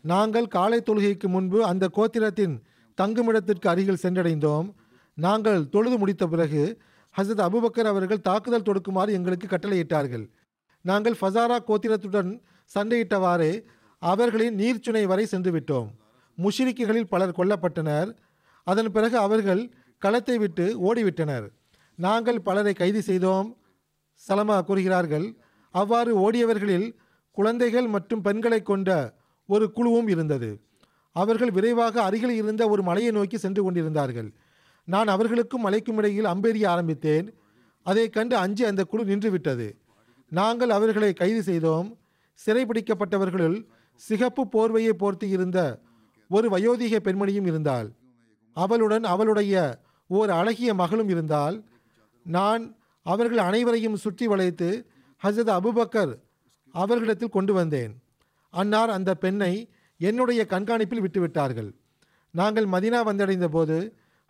Speaker 2: நாங்கள் காலை தொழுகைக்கு முன்பு அந்த கோத்திரத்தின் தங்குமிடத்திற்கு அருகில் சென்றடைந்தோம். நாங்கள் தொழுது முடித்த பிறகு ஹசரத் அபுபக்கர் அவர்கள் தாக்குதல் தொடுக்குமாறு எங்களுக்கு கட்டளையிட்டார்கள். நாங்கள் ஃபசாரா கோத்திரத்துடன் சண்டையிட்டவாறே அவர்களின் நீர்ச்சுனை வரை சென்று விட்டோம் முஷிரிக்குகளில் பலர் கொல்லப்பட்டனர். அதன் பிறகு அவர்கள் களத்தை விட்டு ஓடிவிட்டனர். நாங்கள் பலரை கைது செய்தோம். சலமா கூறுகிறார்கள் அவ்வாறு ஓடியவர்களில் குழந்தைகள் மற்றும் பெண்களை கொண்ட ஒரு குழுவும் இருந்தது. அவர்கள் விரைவாக அருகில் இருந்த ஒரு மலையை நோக்கி சென்று கொண்டிருந்தார்கள். நான் அவர்களுக்கும் மலைக்கும் இடையில் அம்பெறிய ஆரம்பித்தேன். அதை கண்டு அஞ்சு அந்த குழு நின்றுவிட்டது. நாங்கள் அவர்களை கைது செய்தோம். சிறைபிடிக்கப்பட்டவர்களுள் சிகப்பு போர்வையை போர்த்தி இருந்த ஒரு வயோதிக பெண்மணியும் இருந்தாள். அவளுடன் அவளுடைய ஓர் அழகிய மகளும் இருந்தால் நான் அவர்கள் அனைவரையும் சுற்றி வளைத்து ஹசரத் அபுபக்கர் அவர்களிடத்தில் கொண்டு வந்தேன். அன்னார் அந்த பெண்ணை என்னுடைய கண்காணிப்பில் விட்டுவிட்டார்கள். நாங்கள் மதினா வந்தடைந்த போது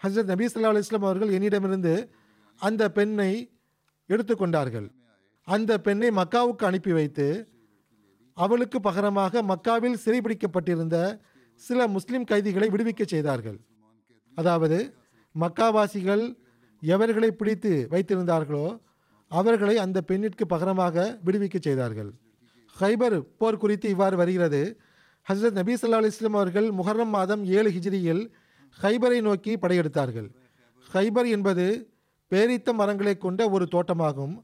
Speaker 2: ஹசரத் நபீஸ் ஸல்லல்லாஹு அலுவலாம் அவர்கள் என்னிடமிருந்து அந்த பெண்ணை எடுத்துக்கொண்டார்கள். அந்த பெண்ணை மக்காவுக்கு அனுப்பி வைத்து அவளுக்கு பகரமாக மக்காவில் சிறைபிடிக்கப்பட்டிருந்த சில முஸ்லிம் கைதிகளை விடுவிக்க செய்தார்கள். அதாவது மக்காவாசிகள் எவர்களை பிடித்து வைத்திருந்தார்களோ அவர்களை அந்த பெண்ணிற்கு பகரமாக விடுவிக்க செய்தார்கள். ஹைபர் போர் குறித்து இவ்வாறு வருகிறது. ஹசரத் நபி ஸல்லல்லாஹு அலைஹி அவர்கள் முஹர்ரம் மாதம் ஏழு ஹிஜ்ரியில் ஹைபரை நோக்கி படையெடுத்தார்கள். ஹைபர் என்பது பேரித்த மரங்களை கொண்ட ஒரு தோட்டமாகும்.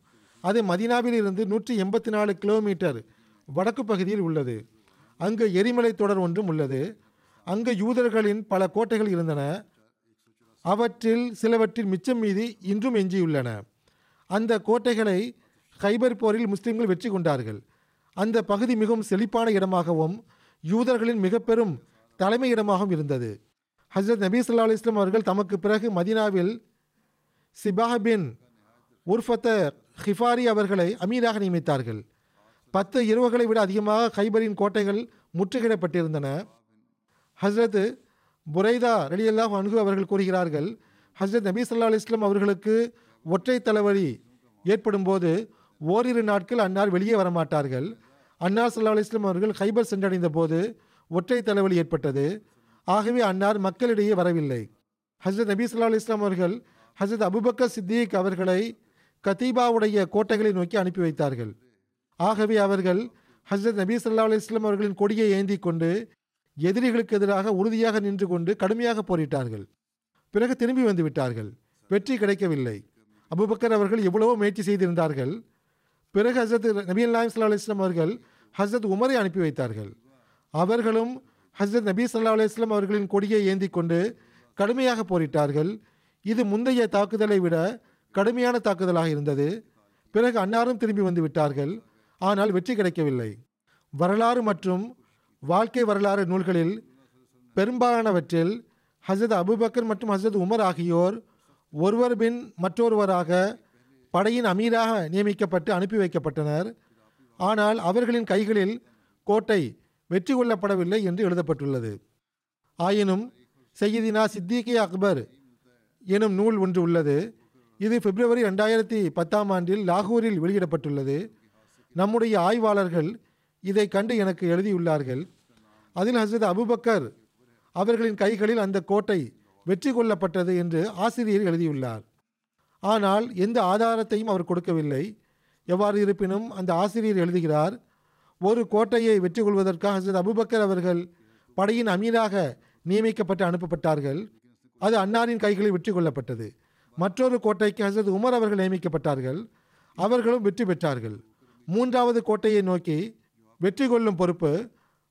Speaker 2: அது மதினாவில் இருந்து நூற்றி எண்பத்தி நாலு கிலோமீட்டர் வடக்கு பகுதியில் உள்ளது. அங்கு எரிமலை தொடர் ஒன்றும் உள்ளது. அங்கு யூதர்களின் பல கோட்டைகள் இருந்தன. அவற்றில் சிலவற்றில் மிச்சம் மீதி இன்றும் எஞ்சியுள்ளன. அந்த கோட்டைகளை ஹைபர் போரில் முஸ்லிம்கள் வெற்றி கொண்டார்கள். அந்த பகுதி மிகவும் செழிப்பான இடமாகவும் யூதர்களின் மிக பெரும் தலைமை இடமாகவும் இருந்தது. ஹசரத் நபி ஸல்லல்லாஹு அலி இஸ்லாம் அவர்கள் தமக்கு பிறகு மதீனாவில் சிபாஹ் பின் உர்ஃபத்த ஹிஃபாரி அவர்களை அமீராக நியமித்தார்கள். பத்து இரவுகளை விட அதிகமாக ஹைபரின் கோட்டைகள் முற்றுகையிடப்பட்டிருந்தன. ஹஸ்ரத் புரைதா ரலியல்லாஹு அன்கு அவர்கள் கூறுகிறார்கள் ஹஸ்ரத் நபி ஸல்லல்லாஹு அலி இஸ்லாம் அவர்களுக்கு ஒற்றை தலைவலி ஏற்படும் போது ஓரிரு நாட்கள் அன்னார் வெளியே வரமாட்டார்கள். அன்னார் சல்லா அலி இஸ்லாம் அவர்கள் ஹைபர் சென்றடைந்த போது ஒற்றை தலைவலி ஏற்பட்டது. ஆகவே அன்னார் மக்களிடையே வரவில்லை. ஹஸ்ரத் நபி ஸல்லல்லாஹு அலி இஸ்லாம் அவர்கள் ஹஸ்ரத் அபுபக்கர் சித்திக் அவர்களை கதீபாவுடைய கோட்டைகளை நோக்கி அனுப்பி வைத்தார்கள். ஆகவே அவர்கள் ஹஸ்ரத் நபீ சல்லா அலைஹி அவர்களின் கொடியை ஏந்தி கொண்டு எதிரிகளுக்கு எதிராக உறுதியாக நின்று கொண்டு கடுமையாக போரிட்டார்கள். பிறகு திரும்பி வந்து விட்டார்கள். வெற்றி கிடைக்கவில்லை. அபுபக்கர் அவர்கள் எவ்வளவோ முயற்சி செய்திருந்தார்கள். பிறகு ஹசரத் நபி அல்லாஹ் சல்லா அலிஸ்லாம் அவர்கள் ஹசரத் உமரை அனுப்பி வைத்தார்கள். அவர்களும் ஹசரத் நபி சல்லா அலுவலாம் அவர்களின் கொடியை ஏந்தி கொண்டு கடுமையாக போரிட்டார்கள். இது முந்தைய தாக்குதலை விட கடுமையான தாக்குதலாக இருந்தது. பிறகு அன்னாரும் திரும்பி வந்து விட்டார்கள். ஆனால் வெற்றி கிடைக்கவில்லை. வரலாறு மற்றும் வாழ்க்கை வரலாறு நூல்களில் பெரும்பாலானவற்றில் ஹசரத் அபுபக்கர் மற்றும் ஹசரத் உமர் ஆகியோர் ஒருவர் பின் மற்றொருவராக படையின் அமீராக நியமிக்கப்பட்டு அனுப்பி வைக்கப்பட்டனர். ஆனால் அவர்களின் கைகளில் கோட்டை வெற்றி கொள்ளப்படவில்லை என்று எழுதப்பட்டுள்ளது. ஆயினும் சையதினா சித்திகே அக்பர் எனும் நூல் ஒன்று உள்ளது. இது பிப்ரவரி ரெண்டாயிரத்தி பத்தாம் ஆண்டில் லாகூரில் வெளியிடப்பட்டுள்ளது. நம்முடைய ஆய்வாளர்கள் இதை கண்டு எனக்கு எழுதியுள்ளார்கள். அதில் ஹசரத் அபுபக்கர் அவர்களின் கைகளில் அந்த கோட்டை வெற்றி கொள்ளப்பட்டது என்று ஆசிரியர் எழுதியுள்ளார். ஆனால் எந்த ஆதாரத்தையும் அவர் கொடுக்கவில்லை. எவ்வாறு இருப்பினும் அந்த ஆசிரியர் எழுதுகிறார் ஒரு கோட்டையை வெற்றி கொள்வதற்காக ஹசரத் அபுபக்கர் அவர்கள் படையின் அமீராக நியமிக்கப்பட்டு அனுப்பப்பட்டார்கள். அது அன்னாரின் கைகளில் வெற்றி கொள்ளப்பட்டது. மற்றொரு கோட்டைக்கு ஹசரத் உமர் அவர்கள் நியமிக்கப்பட்டார்கள். அவர்களும் வெற்றி பெற்றார்கள். மூன்றாவது கோட்டையை நோக்கி வெற்றி கொள்ளும் பொறுப்பு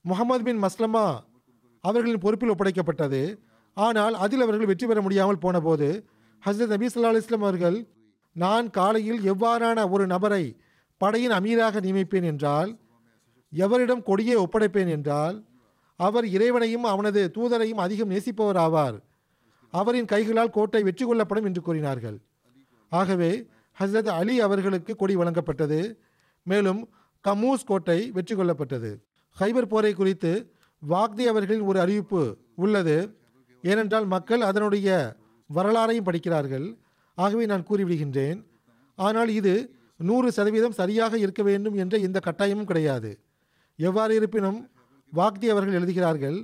Speaker 2: முகமது பின் மஸ்லமா அவர்களின் பொறுப்பில் ஒப்படைக்கப்பட்டது. ஆனால் அதில் அவர்கள் வெற்றி பெற முடியாமல் போனபோது ஹசரத் நபி ஸல்லல்லாஹு அலுவலாம் அவர்கள் நான் காலையில் எவ்வாறான ஒரு நபரை படையின் அமீராக நியமிப்பேன் என்றால் எவரிடம் கொடியை ஒப்படைப்பேன் என்றால் அவர் இறைவனையும் அவனது தூதரையும் அதிகம் நேசிப்பவர் ஆவார் அவரின் கைகளால் கோட்டை வெற்றி கொள்ளப்படும் என்று கூறினார்கள். ஆகவே ஹசரத் அலி அவர்களுக்கு கொடி வழங்கப்பட்டது. மேலும் கமூஸ் கோட்டை வெற்றி கொள்ளப்பட்டது. ஹைபர் போரை குறித்து வாக்தி அவர்களின் ஒரு அறிவிப்பு உள்ளது. ஏனென்றால் மக்கள் அதனுடைய வரலாறையும் படிக்கிறார்கள். ஆகவே நான் கூறிவிடுகின்றேன். ஆனால் இது நூறு சதவீதம் சரியாக இருக்க வேண்டும் என்ற எந்த கட்டாயமும் கிடையாது. எவ்வாறு இருப்பினும் வாக்தி அவர்கள் எழுதுகிறார்கள்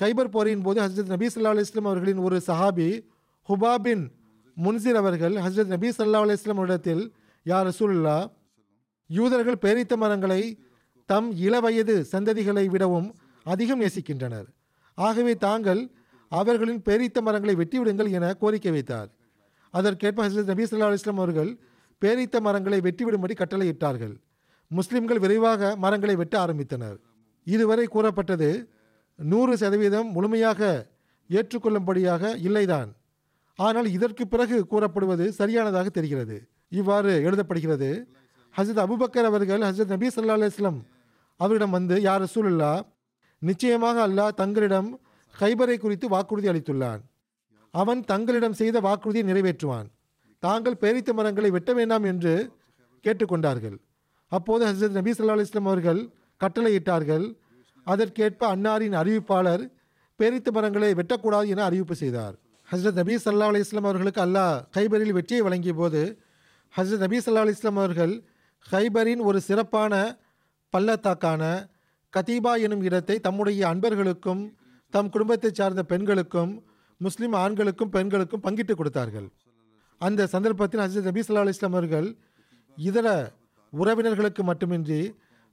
Speaker 2: ஹைபர் போரின் போது ஹசரத் நபி சல்லா அலிஸ்லாம் அவர்களின் ஒரு சஹாபி ஹுபாபின் முன்சிர் அவர்கள் ஹசரத் நபி சல்லா அலிஸ்லாம் இடத்தில் யார் ரசூலுல்லா யூதர்கள் பேரித்த மரங்களை தம் இளவயது சந்ததிகளை விடவும் அதிகம் நேசிக்கின்றனர். ஆகவே தாங்கள் அவர்களின் பேரித்த மரங்களை வெட்டிவிடுங்கள் என கோரிக்கை வைத்தார். அதற்கேற்ப ஹசரத் நபி சொல்லா அலிஸ்லாம் அவர்கள் பேரித்த மரங்களை வெட்டிவிடும்படி கட்டளையிட்டார்கள். முஸ்லிம்கள் விரைவாக மரங்களை வெட்ட ஆரம்பித்தனர். இதுவரை கூறப்பட்டது நூறு சதவீதம் முழுமையாக ஏற்றுக்கொள்ளும்படியாக இல்லைதான். ஆனால் இதற்கு பிறகு கூறப்படுவது சரியானதாக தெரிகிறது. இவ்வாறு எழுதப்படுகிறது. ஹசரத் அபுபக்கர் அவர்கள் ஹசரத் நபி சல்லா அலுவலம் அவரிடம் வந்து யார் ரசூலுல்லா நிச்சயமாக அல்லாஹ் தங்களிடம் ஹைபரை குறித்து வாக்குறுதி அளித்துள்ளான். அவன் தங்களிடம் செய்த வாக்குறுதியை நிறைவேற்றுவான். தாங்கள் பேரித்த மரங்களை வெட்ட வேண்டாம் என்று கேட்டுக்கொண்டார்கள். அப்போது ஹசரத் நபி சல்லா அலுவலாம் அவர்கள் கட்டளையிட்டார்கள். அதற்கேற்ப அன்னாரின் அறிவிப்பாளர் பேரித்து மரங்களை வெட்டக்கூடாது என அறிவிப்பு செய்தார். ஹசரத் நபீ சல்லா அலிஸ்லாம் அவர்களுக்கு அல்லாஹ் ஹைபரில் வெற்றியை வழங்கிய போது ஹசரத் நபீ சல்லா அலிஸ்லாம் அவர்கள் ஹைபரின் ஒரு சிறப்பான பள்ளத்தாக்கான கதீபா எனும் இடத்தை தம்முடைய அன்பர்களுக்கும் தம் குடும்பத்தைச் சார்ந்த பெண்களுக்கும் முஸ்லிம் ஆண்களுக்கும் பெண்களுக்கும் பங்கிட்டு கொடுத்தார்கள். அந்த சந்தர்ப்பத்தில் ஹசரத் நபி சல்லா அலிஸ்லாம் அவர்கள் இதர உறவினர்களுக்கு மட்டுமின்றி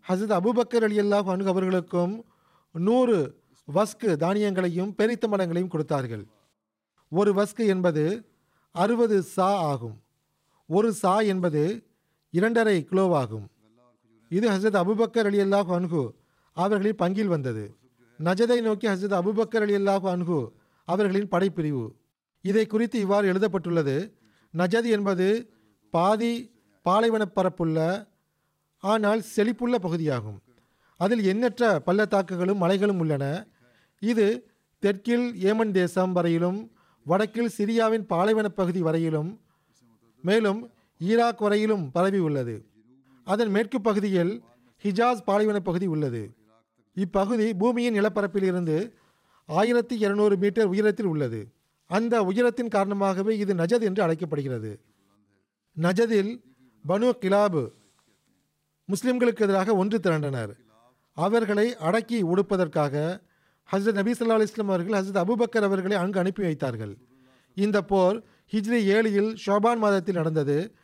Speaker 2: ஹசரத் அபுபக்கர் அலி அல்லாஹ் அனுகு அவர்களுக்கும் நூறு வஸ்கு தானியங்களையும் பெரித்த மரங்களையும் கொடுத்தார்கள். ஒரு வஸ்கு என்பது அறுபது சா ஆகும். ஒரு சா என்பது இரண்டரை கிலோவாகும் இது ஹசரத் அபுபக்கர் அலி அல்லாஹ் அன்ஹு அவர்களின் பங்கில் வந்தது. நஜதை நோக்கி ஹசரத் அபுபக்கர் அலி அல்லாஹ் அன்ஹு அவர்களின் படைப்பிரிவு. இதை குறித்து இவ்வாறு எழுதப்பட்டுள்ளது. நஜத் என்பது பாதி பாலைவனப் பரப்புள்ள ஆனால் செழிப்புள்ள பகுதியாகும். அதில் எண்ணற்ற பள்ளத்தாக்குகளும் மலைகளும் உள்ளன. இது தெற்கில் ஏமன் தேசம் வரையிலும் வடக்கில் சிரியாவின் பாலைவனப் பகுதி வரையிலும் மேலும் ஈராக் வரையிலும் பரவி உள்ளது. அதன் மேற்கு பகுதியில் ஹிஜாஸ் பாலைவனப் பகுதி உள்ளது. இப்பகுதி பூமியின் நிலப்பரப்பில் இருந்து ஆயிரத்தி இருநூறு மீட்டர் உயரத்தில் உள்ளது. அந்த உயரத்தின் காரணமாகவே இது நஜத் என்று அழைக்கப்படுகிறது. நஜதில் பனு கிலாபு முஸ்லிம்களுக்கு எதிராக ஒன்று திரண்டனர். அவர்களை அடக்கி ஒடுப்பதற்காக ஹசரத் நபி சொல்லா அலிஸ்லாம் அவர்கள் ஹசரத் அபுபக்கர் அவர்களை அங்கு அனுப்பி வைத்தார்கள். இந்த போர் ஹிஜ்ரி ஏழில் ஷோபான் மாதத்தில் நடந்தது.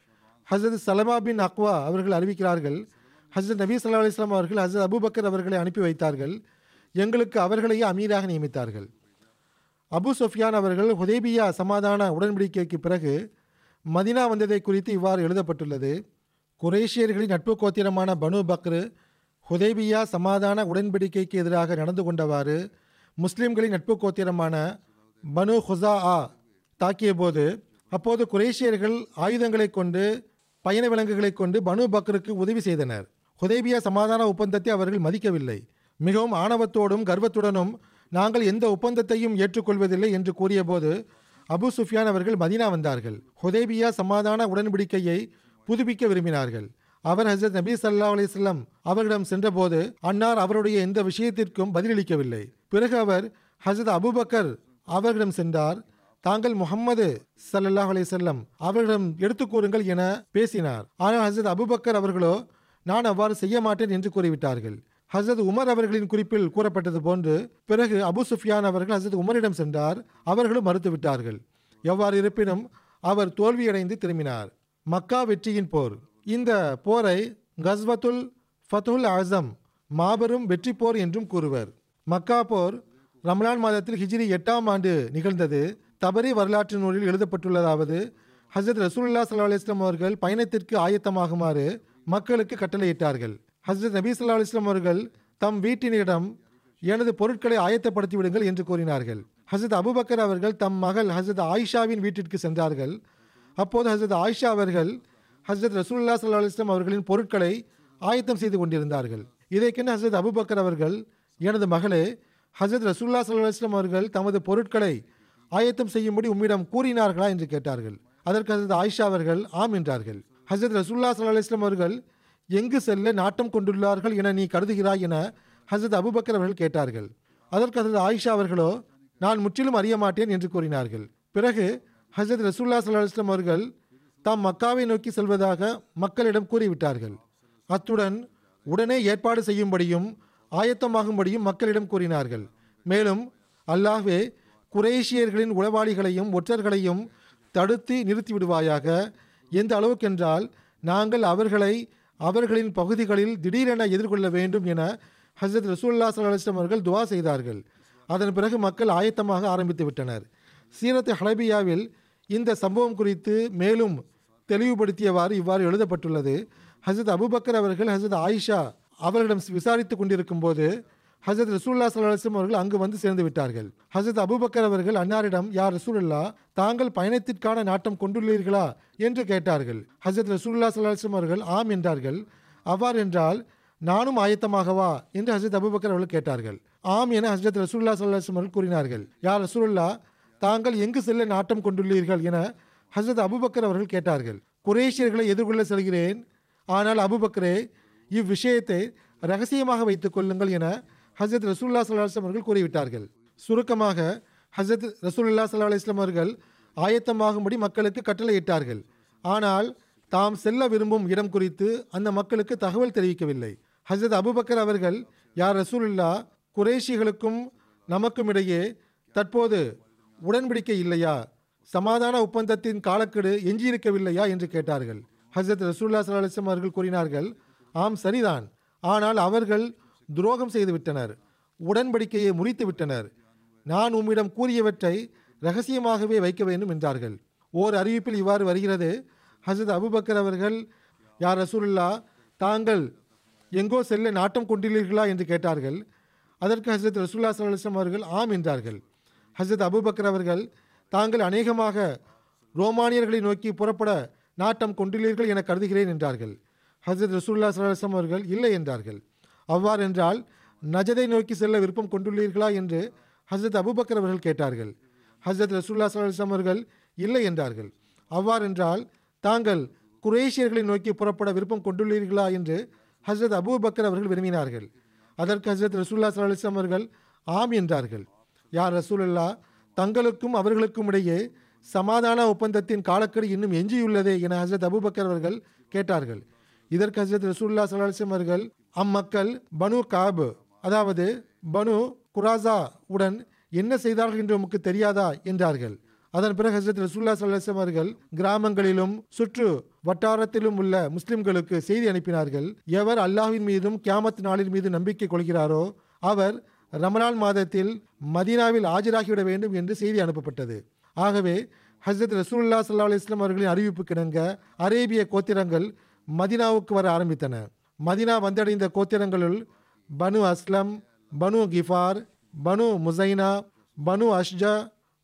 Speaker 2: ஹசரத் சலமா பின் அக்வா அவர்கள் அறிவிக்கிறார்கள். ஹசரத் நபி சொல்லா அலிஸ்லாம் அவர்கள் ஹசரத் அபுபக்கர் அவர்களை அனுப்பி வைத்தார்கள். எங்களுக்கு அவர்களையே அமீராக நியமித்தார்கள். அபு சொஃபியான் அவர்கள் ஹுதேபியா சமாதான உடன்படிக்கைக்கு பிறகு மதினா வந்ததை குறித்து இவ்வாறு எழுதப்பட்டுள்ளது. குரேஷியர்களின் நட்பு கோத்திரமான பனு பக்ரு ஹுதேபியா சமாதான உடன்படிக்கைக்கு எதிராக நடந்து கொண்டவாறு முஸ்லிம்களின் நட்பு கோத்திரமான பனு ஹுசா ஆ தாக்கிய போது அப்போது குரேஷியர்கள் ஆயுதங்களை கொண்டு பயண விலங்குகளை கொண்டு பனு பக்ருக்கு உதவி செய்தனர். ஹுதேபியா சமாதான ஒப்பந்தத்தை அவர்கள் மதிக்கவில்லை. மிகவும் ஆணவத்தோடும் கர்வத்துடனும் நாங்கள் எந்த ஒப்பந்தத்தையும் ஏற்றுக்கொள்வதில்லை என்று கூறியபோது அபு சுஃபியான் அவர்கள் மதினா வந்தார்கள். ஹுதேபியா சமாதான உடன்படிக்கையை புதுப்பிக்க விரும்பினார்கள். அவர் ஹசரத் நபி சல்லா அலிஸ்லாம் அவர்களிடம் சென்றபோது அன்னார் அவருடைய எந்த விஷயத்திற்கும் பதிலளிக்கவில்லை. பிறகு அவர் ஹசரத் அபுபக்கர் அவர்களிடம் சென்றார். தாங்கள் முகம்மது சல்லல்லாஹ் அலிசல்லம் அவர்களிடம் எடுத்து கூறுங்கள் என பேசினார். ஆனால் ஹசரத் அபுபக்கர் அவர்களோ நான் அவ்வாறு செய்ய மாட்டேன் என்று கூறிவிட்டார்கள். ஹசரத் உமர் அவர்களின் குறிப்பில் கூறப்பட்டது போன்று பிறகு அபு சுஃபியான் அவர்கள் ஹசரத் உமரிடம் சென்றார். அவர்களும் மறுத்துவிட்டார்கள். எவ்வாறு இருப்பினும் அவர் தோல்வியடைந்து திரும்பினார். மக்கா வெற்றியின் போர். இந்த போரை கஸ்வத்துல் ஃபத்துல் ஆசம் மாபெரும் வெற்றி போர் என்றும் கூறுவர். மக்கா போர் ரம்லான் மாதத்தில் ஹிஜ்ரி எட்டாம் ஆண்டு நிகழ்ந்தது. தபரி வரலாற்று நூலில் எழுதப்பட்டுள்ளதாவது ஹசரத் ரசூல்லா சல்லா அலிஸ்லாம் அவர்கள் பயணத்திற்கு ஆயத்தமாகுமாறு மக்களுக்கு கட்டளையிட்டார்கள். ஹசரத் நபி சல்லா அலிஸ்லாம் அவர்கள் தம் வீட்டினிடம் எனது பொருட்களை ஆயத்தப்படுத்தி விடுங்கள் என்று கூறினார்கள். ஹசரத் அபுபக்கர் அவர்கள் தம் மகள் ஹசரத் ஆயிஷாவின் வீட்டிற்கு சென்றார்கள். அப்போது ஹசரத் ஆயிஷா அவர்கள் ஹசரத் ரசூல்லா சல்லா அலிஸ்லாம் அவர்களின் பொருட்களை ஆயத்தம் செய்து கொண்டிருந்தார்கள். இதை கண்டு ஹசரத் அபுபக்கர் அவர்கள் எனது மகளே ஹசரத் ரசூல்லா சல்லாஹம் அவர்கள் தமது பொருட்களை ஆயத்தம் செய்யும்படி உம்மிடம் கூறினார்களா? என்று கேட்டார்கள். அதற்கு ஹசரத் ஆயிஷா அவர்கள் ஆம் என்றார்கள். ஹசரத் ரசூல்லா சல்லாஹம் அவர்கள் எங்கு செல்ல நாட்டம் கொண்டுள்ளார்கள் என நீ கருதுகிறாய்? என ஹசரத் அபுபக்கர் அவர்கள் கேட்டார்கள். அதற்கு ஹசரத் ஆயிஷா அவர்களோ நான் முற்றிலும் அறிய மாட்டேன் என்று கூறினார்கள். பிறகு ஹசரத் ரசூல்லா சல்லாஹம் அவர்கள் தாம் மக்காவை நோக்கி செல்வதாக மக்களிடம் கூறிவிட்டார்கள். அத்துடன் உடனே ஏற்பாடு செய்யும்படியும் ஆயத்தமாகும்படியும் மக்களிடம் கூறினார்கள். மேலும் அல்லாஹ்வே குரேஷியர்களின் உளவாளிகளையும் ஒற்றர்களையும் தடுத்து நிறுத்திவிடுவாயாக. எந்த அளவுக்கென்றால் நாங்கள் அவர்களை அவர்களின் பகுதிகளில் திடீரென எதிர்கொள்ள வேண்டும் என ஹசரத் ரசூல்லா சல்லாஹம் அவர்கள் துவா செய்தார்கள். அதன் பிறகு மக்கள் ஆயத்தமாக ஆரம்பித்து விட்டனர். சீரத் ஹலபியாவில் இந்த சம்பவம் குறித்து மேலும் தெளிவுபடுத்தியவாறு இவ்வாறு எழுதப்பட்டுள்ளது. ஹசரத் அபுபக்கர் அவர்கள் ஹசரத் ஆயிஷா அவர்களிடம் விசாரித்துக் கொண்டிருக்கும் போது ஹசரத் ரசூல்லா சல்லாஹம் அவர்கள் அங்கு வந்து சேர்ந்து விட்டார்கள். ஹசரத் அபுபக்கர் அவர்கள் அன்னாரிடம் யார் ரசூல்லா தாங்கள் பயணத்திற்கான நாட்டம் கொண்டுள்ளீர்களா? என்று கேட்டார்கள். ஹசரத் ரசூல்லா சல்லாஹம் அவர்கள் ஆம் என்றார்கள். அவ்வாறு என்றால் நானும் ஆயத்தமாகவா என்று ஹசரத் அபுபக்கர் அவர்கள் கேட்டார்கள். ஆம் என ஹசரத் ரசூல்லா சல்லாஹம் அவர்கள் கூறினார்கள். யார் ரசூல்லா தாங்கள் எங்கு செல்ல நாட்டம் கொண்டுள்ளீர்கள் என ஹசரத் அபுபக்கர் அவர்கள் கேட்டார்கள். குரேஷியர்களை எதிர்கொள்ள செல்கிறேன். ஆனால் அபுபக்கரே இவ்விஷயத்தை ரகசியமாக வைத்துக் கொள்ளுங்கள் என ஹசரத் ரசூல்லா சல்லாஹம் அவர்கள் கூறிவிட்டார்கள். சுருக்கமாக ஹசரத் ரசூல்லா சல்லா அலிஸ்லாம் அவர்கள் ஆயத்தமாகும்படி மக்களுக்கு கட்டளையிட்டார்கள் ஆனால் தாம் செல்ல விரும்பும் இடம் குறித்து அந்த மக்களுக்கு தகவல் தெரிவிக்கவில்லை. ஹசரத் அபுபக்கர் அவர்கள் யார் ரசூலுல்லா குரேஷிகளுக்கும் நமக்கும் இடையே தற்போது உடன்படிக்கை இல்லையா? சமாதான ஒப்பந்தத்தின் காலக்கெடு எஞ்சியிருக்கவில்லையா என்று கேட்டார்கள். ஹசரத் ரசூல்லா சலாஹம் அவர்கள் கூறினார்கள் ஆம் சரிதான். ஆனால் அவர்கள் துரோகம் செய்துவிட்டனர் உடன்படிக்கையை முறித்து விட்டனர். நான் உம்மிடம் கூறியவற்றை ரகசியமாகவே வைக்க வேண்டும் என்றார்கள். ஓர் அறிவிப்பில் இவ்வாறு வருகிறது ஹசரத் அபுபக்கர் அவர்கள் யார் ரசூலுல்லா தாங்கள் எங்கோ செல்ல நாட்டம் கொண்டுள்ளீர்களா என்று கேட்டார்கள். அதற்கு ஹசரத் ரசூல்லா சலாஹம் அவர்கள் ஆம் என்றார்கள். ஹசரத் அபுபக்கர் அவர்கள் தாங்கள் அநேகமாக ரோமானியர்களை நோக்கி புறப்பட நாட்டம் கொண்டுள்ளீர்கள் என கருதுகிறேன் என்றார்கள். ஹசரத் ரசூல்லா சலாஹம் அவர்கள் இல்லை என்றார்கள். அவ்வாறு என்றால் நஜதை நோக்கி செல்ல விருப்பம் கொண்டுள்ளீர்களா? என்று ஹசரத் அபுபக்கர் அவர்கள் கேட்டார்கள். ஹசரத் ரசூல்லா சலாஹம் அவர்கள் இல்லை என்றார்கள். அவ்வாறென்றால் தாங்கள் குரேஷியர்களை நோக்கி புறப்பட விருப்பம் கொண்டுள்ளீர்களா? என்று ஹசரத் அபுபக்கர் அவர்கள் விரும்பினார்கள். அதற்கு ஹசரத் ரசூல்லா சலாஹம் அவர்கள் ஆம் என்றார்கள். யார் ரசூலுல்லா? தங்களுக்கும் அவர்களுக்கும் இடையே சமாதான ஒப்பந்தத்தின் காலக்கெடு இன்னும் எஞ்சியுள்ளதே என ஹசரத் அபுபக்கர் அவர்கள் கேட்டார்கள். இதற்கு ஹசரத் ரசூல்லா சலாஹம் அவர்கள் அம்மக்கள் பனு காபு அதாவது பனு குராசா உடன் என்ன செய்தார்கள் என்று உமக்கு தெரியாதா? என்றார்கள். அதன் பிறகு ஹசரத் ரசூல்லா சல்லாஹம் அவர்கள் கிராமங்களிலும் சுற்று வட்டாரத்திலும் உள்ள முஸ்லிம்களுக்கு செய்தி அனுப்பினார்கள். எவர் அல்லாஹின் மீதும் கியாமத் நாளின் மீது நம்பிக்கை கொள்கிறாரோ அவர் ரமலான் மாதத்தில் மதீனாவில் ஆஜராகிவிட வேண்டும் என்று செய்தி அனுப்பப்பட்டது. ஆகவே ஹசரத் ரசூல்லா சல்லா அலிஸ்லாம் அவர்களின் அறிவிப்பு கிணங்க அரேபிய கோத்திரங்கள் மதினாவுக்கு வர ஆரம்பித்தன. மதினா வந்தடைந்த கோத்திரங்களுள் பனு அஸ்லம் பனு கிஃபார் பனு முசைனா பனு அஷ்ஜா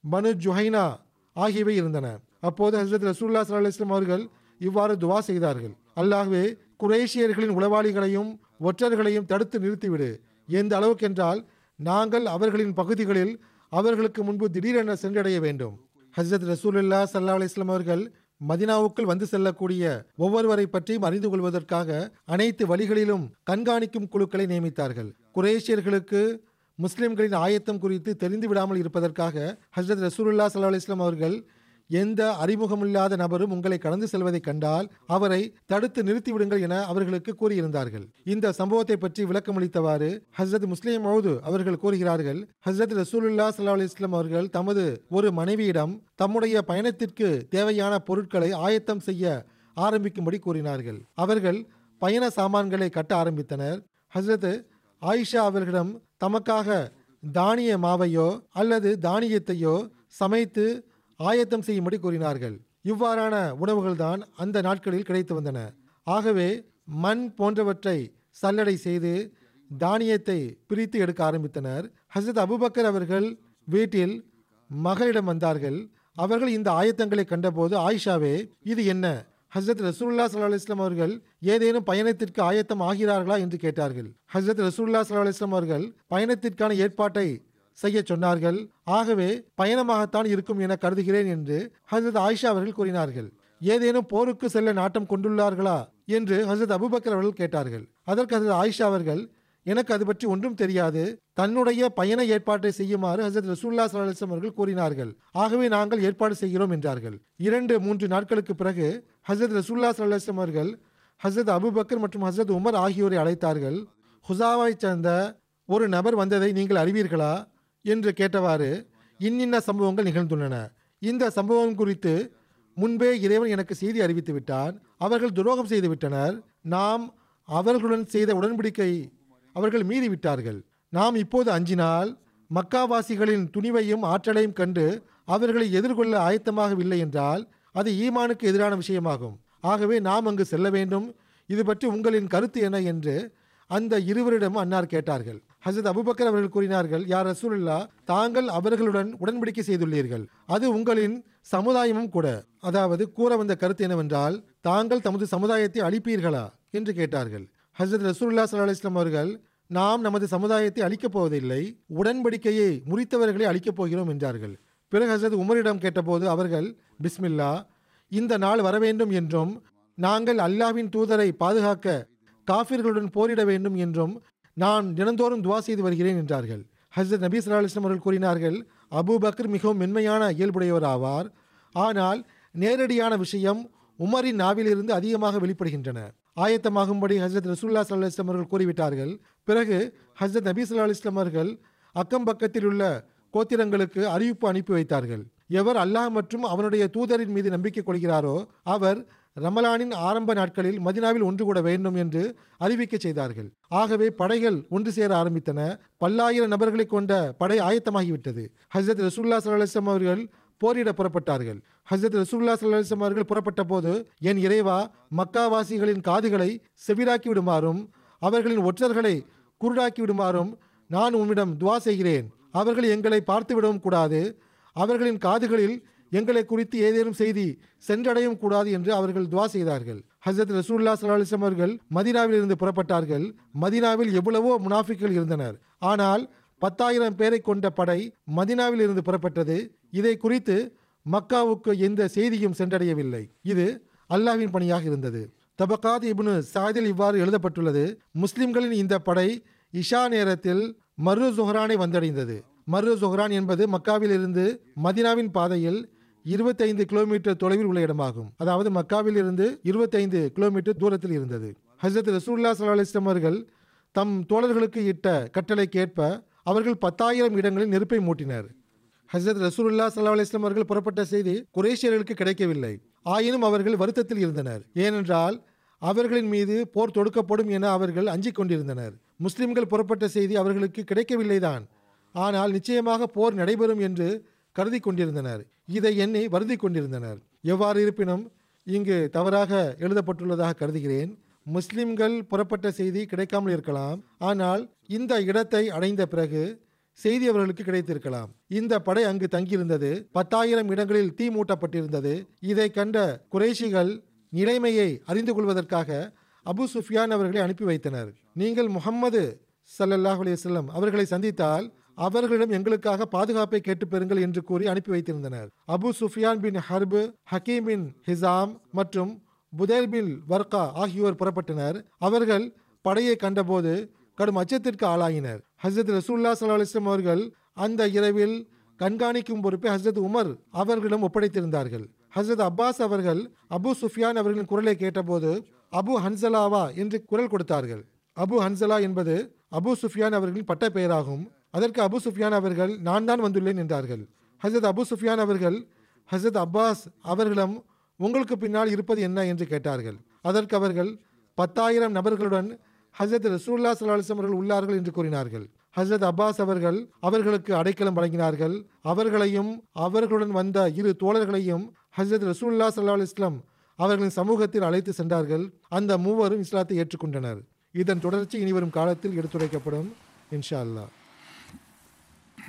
Speaker 2: பனு ஜுஹைனா ஆகியவை இருந்தன. அப்போது ஹசரத் ரசூல்லா சல்லா இஸ்லாம் அவர்கள் இவ்வாறு துவா செய்தார்கள். அல்லாகவே குரேஷியர்களின் உளவாளிகளையும் ஒற்றர்களையும் தடுத்து நிறுத்திவிடு. எந்த அளவுக்கென்றால் நாங்கள் அவர்களின் பகுதிகளில் அவர்களுக்கு முன்பு திடீரென சென்றடைய வேண்டும். ஹசரத் ரசூலுல்லா சல்லா அலிஸ்லாம் அவர்கள் மதினாவுக்குள் வந்து செல்லக்கூடிய ஒவ்வொருவரை பற்றியும் அறிந்து கொள்வதற்காக அனைத்து வழிகளிலும் கண்காணிக்கும் குழுக்களை நியமித்தார்கள். குரேஷியர்களுக்கு முஸ்லிம்களின் ஆயத்தம் குறித்து தெரிந்து விடாமல் இருப்பதற்காக ஹசரத் ரசூலுல்லா சல்லா அலிஸ்லாம் அவர்கள் எந்த அறிமுகமில்லாத நபரும் உங்களை கடந்து செல்வதை கண்டால் அவரை தடுத்து நிறுத்திவிடுங்கள் என அவர்களுக்கு கூறியிருந்தார்கள். இந்த சம்பவத்தை பற்றி விளக்கமளித்தவாறு ஹசரத் முஸ்லீம் மௌது அவர்கள் கூறுகிறார்கள் ஹசரத் ரசூலுல்லா சல்லா அலிஸ்லாம் அவர்கள் தமது ஒரு மனைவியிடம் தம்முடைய பயணத்திற்கு தேவையான பொருட்களை ஆயத்தம் செய்ய ஆரம்பிக்கும்படி கூறினார்கள். அவர்கள் பயண சாமான்களை கட்ட ஆரம்பித்தனர். ஹசரத் ஆயிஷா அவர்களிடம் தமக்காக தானிய மாவையோ அல்லது தானியத்தையோ சமைத்து ஆயத்தம் செய்யும்படி கூறினார்கள். இவ்வாறான உணவுகள்தான் அந்த நாட்களில் கிடைத்து வந்தன. ஆகவே மண் போன்றவற்றை சல்லடை செய்து தானியத்தை பிரித்து எடுக்க ஆரம்பித்தனர். ஹசரத் அபுபக்கர் அவர்கள் வீட்டில் மகளிடம் வந்தார்கள். அவர்கள் இந்த ஆயத்தங்களை கண்டபோது ஆயிஷாவே இது என்ன? ஹசரத் ரசூல்லா சல்லா அலிஸ்லாம் அவர்கள் ஏதேனும் பயணத்திற்கு ஆயத்தம் ஆகிறார்களா என்று கேட்டார்கள். ஹசரத் ரசூல்லா சல்லா அலிஸ்லாம் அவர்கள் பயணத்திற்கான ஏற்பாட்டை செய்ய சொன்னார்கள். ஆகவே பயணமாகத்தான் இருக்கும் என கருதுகிறேன் என்று ஹசரத் ஆயிஷா அவர்கள் கூறினார்கள். ஏதேனும் போருக்கு செல்ல நாட்டம் கொண்டுள்ளார்களா? என்று ஹசரத் அபுபக்கர் அவர்கள் கேட்டார்கள். அதற்கு ஹசரத் ஆயிஷா அவர்கள் எனக்கு அது பற்றி ஒன்றும் தெரியாது. தன்னுடைய பயண ஏற்பாட்டை செய்யுமாறு ஹசரத் ரசூல்லா சலாஹம் அவர்கள் கூறினார்கள். ஆகவே நாங்கள் ஏற்பாடு செய்கிறோம் என்றார்கள். இரண்டு மூன்று நாட்களுக்கு பிறகு ஹசரத் ரசூல்லா சலாஹம் அவர்கள் ஹசரத் அபுபக்கர் மற்றும் ஹசரத் உமர் ஆகியோரை அழைத்தார்கள். ஹுசாவை சேர்ந்த ஒரு நபர் வந்ததை நீங்கள் அறிவீர்களா? என்று கேட்டவாறு இன்னின்ன சம்பவங்கள் நிகழ்ந்துள்ளன. இந்த சம்பவம் குறித்து முன்பே இறைவன் எனக்கு செய்தி அறிவித்து விட்டான். அவர்கள் துரோகம் செய்து விட்டனர். நாம் அவர்களுடன் செய்த உடன்படிக்கை அவர்கள் மீறிவிட்டார்கள் நாம் இப்போது அஞ்சினால் மக்காவாசிகளின் துணிவையும் ஆற்றலையும் கண்டு அவர்களை எதிர்கொள்ள ஆயத்தமாகவில்லை என்றால் அது ஈமானுக்கு எதிரான விஷயமாகும். ஆகவே நாம் அங்கு செல்ல வேண்டும். இது பற்றி உங்களின் கருத்து என்ன? என்று அந்த இருவரிடம் அன்னார் கேட்டார்கள். ஹசரத் அபுபக்கர் அவர்கள் கூறினார்கள் யார் ரசூலுல்லா தாங்கள் அவர்களுடன் உடன்படிக்கை செய்துள்ளீர்கள். அது உங்களின் சமுதாயமும் கூட. அதாவது கூற வந்த கருத்து என்னவென்றால் தாங்கள் தமது சமுதாயத்தை அழிப்பீர்களா? என்று கேட்டார்கள். ஹசரத் ரசூல்லா சல்லா இஸ்லாம் அவர்கள் நாம் நமது சமுதாயத்தை அழிக்கப் போவதில்லை. உடன்படிக்கையை முறித்தவர்களை அழிக்கப் போகிறோம் என்றார்கள். பிறகு ஹசரத் உமரிடம் கேட்டபோது அவர்கள் பிஸ்மில்லா இந்த நாள் வரவேண்டும் என்றும் நாங்கள் அல்லாவின் தூதரை பாதுகாக்க காஃபிர்களுடன் போரிட வேண்டும் என்றும் நான் தினந்தோறும் துவா செய்து வருகிறேன் என்றார்கள். ஹசரத் நபி சல்லா அவர்கள் கூறினார்கள் அபு பக்ர் மிகவும் மென்மையான இயல்புடையவர் ஆவார். ஆனால் நேரடியான விஷயம் உமரின் நாவிலிருந்து அதிகமாக வெளிப்படுகின்றன. ஆயத்தமாகும்படி ஹசரத் ரசூல்லா சல்லா இஸ்லாம் அவர்கள் கூறிவிட்டார்கள். பிறகு ஹசரத் நபி சல்லா இஸ்லாம் அவர்கள் அக்கம் பக்கத்தில் உள்ள கோத்திரங்களுக்கு அறிவிப்பு அனுப்பி வைத்தார்கள். எவர் அல்லாஹ் மற்றும் அவனுடைய தூதரின் மீது நம்பிக்கை கொள்கிறாரோ அவர் ரமலானின் ஆரம்ப நாட்களில் மதினாவில் ஒன்று கூட வேண்டும் என்று அறிவிக்கச் செய்தார்கள். ஆகவே படைகள் ஒன்று சேர ஆரம்பித்தன. பல்லாயிரம் நபர்களை கொண்ட படை ஆயத்தமாகிவிட்டது. ஹசரத் ரசூல்லா சல்லாஹம் அவர்கள் போரிட புறப்பட்டார்கள். ஹசரத் ரசூல்லா சல்லாஹம் அவர்கள் புறப்பட்ட போது என் இறைவா மக்காவாசிகளின் காதுகளை செவிடாக்கி விடுமாறும் அவர்களின் ஒற்றர்களை குருடாக்கி விடுமாறும் நான் உன்னிடம் துவா செய்கிறேன். அவர்கள் எங்களை பார்த்து விடவும் கூடாது. அவர்களின் காதுகளில் எங்களை குறித்து ஏதேனும் செய்தி சென்றடையும் கூடாது என்று அவர்கள் துவா செய்தார்கள். ஹசரத் ரசூல்லா சலாஹம் அவர்கள் மதினாவில் இருந்து புறப்பட்டார்கள். மதினாவில் எவ்வளவோ முனாஃபிக்கள் இருந்தனர். ஆனால் பத்தாயிரம் பேரை கொண்ட படை மதினாவில் இருந்து புறப்பட்டது. இதை குறித்து மக்காவுக்கு எந்த செய்தியும் சென்றடையவில்லை. இது அல்லாஹ்வின் பணியாக இருந்தது. தபகாத் இப்னு சாதில் இவ்வாறு எழுதப்பட்டுள்ளது. முஸ்லிம்களின் இந்த படை இஷா நேரத்தில் மரு ஜொஹரானை வந்தடைந்தது. மரு ஜொஹரான் என்பது மக்காவில் இருந்து மதினாவின் பாதையில் இருபத்தைந்து கிலோமீட்டர் தொலைவில் உள்ள இடமாகும். அதாவது மக்காவில் இருந்து இருபத்தைந்து கிலோமீட்டர் தூரத்தில் இருந்தது. ஹசரத் ரசூல்லா சல்லா அலிஸ்லாம் அவர்கள் தம் தோழர்களுக்கு இட்ட கட்டளைக்கேற்ப அவர்கள் பத்தாயிரம் இடங்களில் நெருப்பை மூட்டினர். ஹசரத் ரசூல்லா சல்லா அலிஸ்லாம் அவர்கள் புறப்பட்ட செய்தி குரேஷியர்களுக்கு கிடைக்கவில்லை. ஆயினும் அவர்கள் வருத்தத்தில் இருந்தனர். ஏனென்றால் அவர்களின் மீது போர் தொடுக்கப்படும் என அவர்கள் அஞ்சிக் கொண்டிருந்தனர். முஸ்லிம்கள் புறப்பட்ட செய்தி அவர்களுக்கு கிடைக்கவில்லைதான். ஆனால் நிச்சயமாக போர் நடைபெறும் என்று கருதி கொண்டிருந்தனர் இதை எண்ணி வருதி கொண்டிருந்தனர் எவ்வாறு இருப்பினும் இங்கு தவறாக எழுதப்பட்டுள்ளதாக கருதுகிறேன். முஸ்லிம்கள் புறப்பட்ட செய்தி கிடைக்காமல் இருக்கலாம். ஆனால் இந்த இடத்தை அடைந்த பிறகு செய்தி அவர்களுக்கு கிடைத்திருக்கலாம். இந்த படை அங்கு தங்கியிருந்தது. பத்தாயிரம் இடங்களில் தீ மூட்டப்பட்டிருந்தது. இதை கண்ட குறைஷிகள் நிலைமையை அறிந்து கொள்வதற்காக அபு சுஃபியான் அவர்களை அனுப்பி வைத்தனர். நீங்கள் முகம்மது சல்லல்லாஹ் அலையம் அவர்களை சந்தித்தால் அவர்களிடம் எங்களுக்காக பாதுகாப்பை கேட்டு பெறுங்கள் என்று கூறி அனுப்பி வைத்திருந்தனர். Abu Sufyan bin Harb Hakim bin Hisham மற்றும் புதேல் பின் வர்கா ஆகியோர் புறப்பட்டனர். அவர்கள் படையை கண்டபோது கடும் அச்சத்திற்கு ஆளாயினர். ஹசரத் ரசூல்லா சல்லா அலிஸ்லாம் அவர்கள் அந்த இரவில் கண்காணிக்கும் பொறுப்பை ஹசரத் உமர் அவர்களிடம் ஒப்படைத்திருந்தார்கள். ஹசரத் அப்பாஸ் அவர்கள் அபு சுஃபியான் அவர்களின் குரலை கேட்டபோது அபு ஹன்சலாவா என்று குரல் கொடுத்தார்கள். அபு ஹன்சலா என்பது அபு சுஃபியான் அவர்களின் பட்ட பெயராகும் அதற்கு அபு சுஃபியான் அவர்கள் நான் தான் வந்துள்ளேன் என்றார்கள். ஹசரத் அபு சுஃபியான் அவர்கள் ஹசரத் அப்பாஸ் அவர்களிடம் உங்களுக்கு பின்னால் இருப்பது என்ன? என்று கேட்டார்கள். அதற்கு அவர்கள் பத்தாயிரம் நபர்களுடன் ஹசரத் ரசூல்லா சலாஹம் அவர்கள் உள்ளார்கள் என்று கூறினார்கள். ஹசரத் அப்பாஸ் அவர்கள் அவர்களுக்கு அடைக்கலம் வழங்கினார்கள். அவர்களையும் அவர்களுடன் வந்த இரு தோழர்களையும் ஹசரத் ரசூல்லா சல்லா இஸ்லாம் அவர்களின் சமூகத்தில் அழைத்து சென்றார்கள். அந்த மூவரும் இஸ்லாத்தை ஏற்றுக்கொண்டனர். இதன் தொடர்ச்சி இனிவரும் காலத்தில் எடுத்துரைக்கப்படும் இன்ஷா அல்லாஹ்.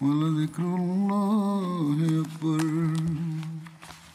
Speaker 1: ولذكر الله أكبر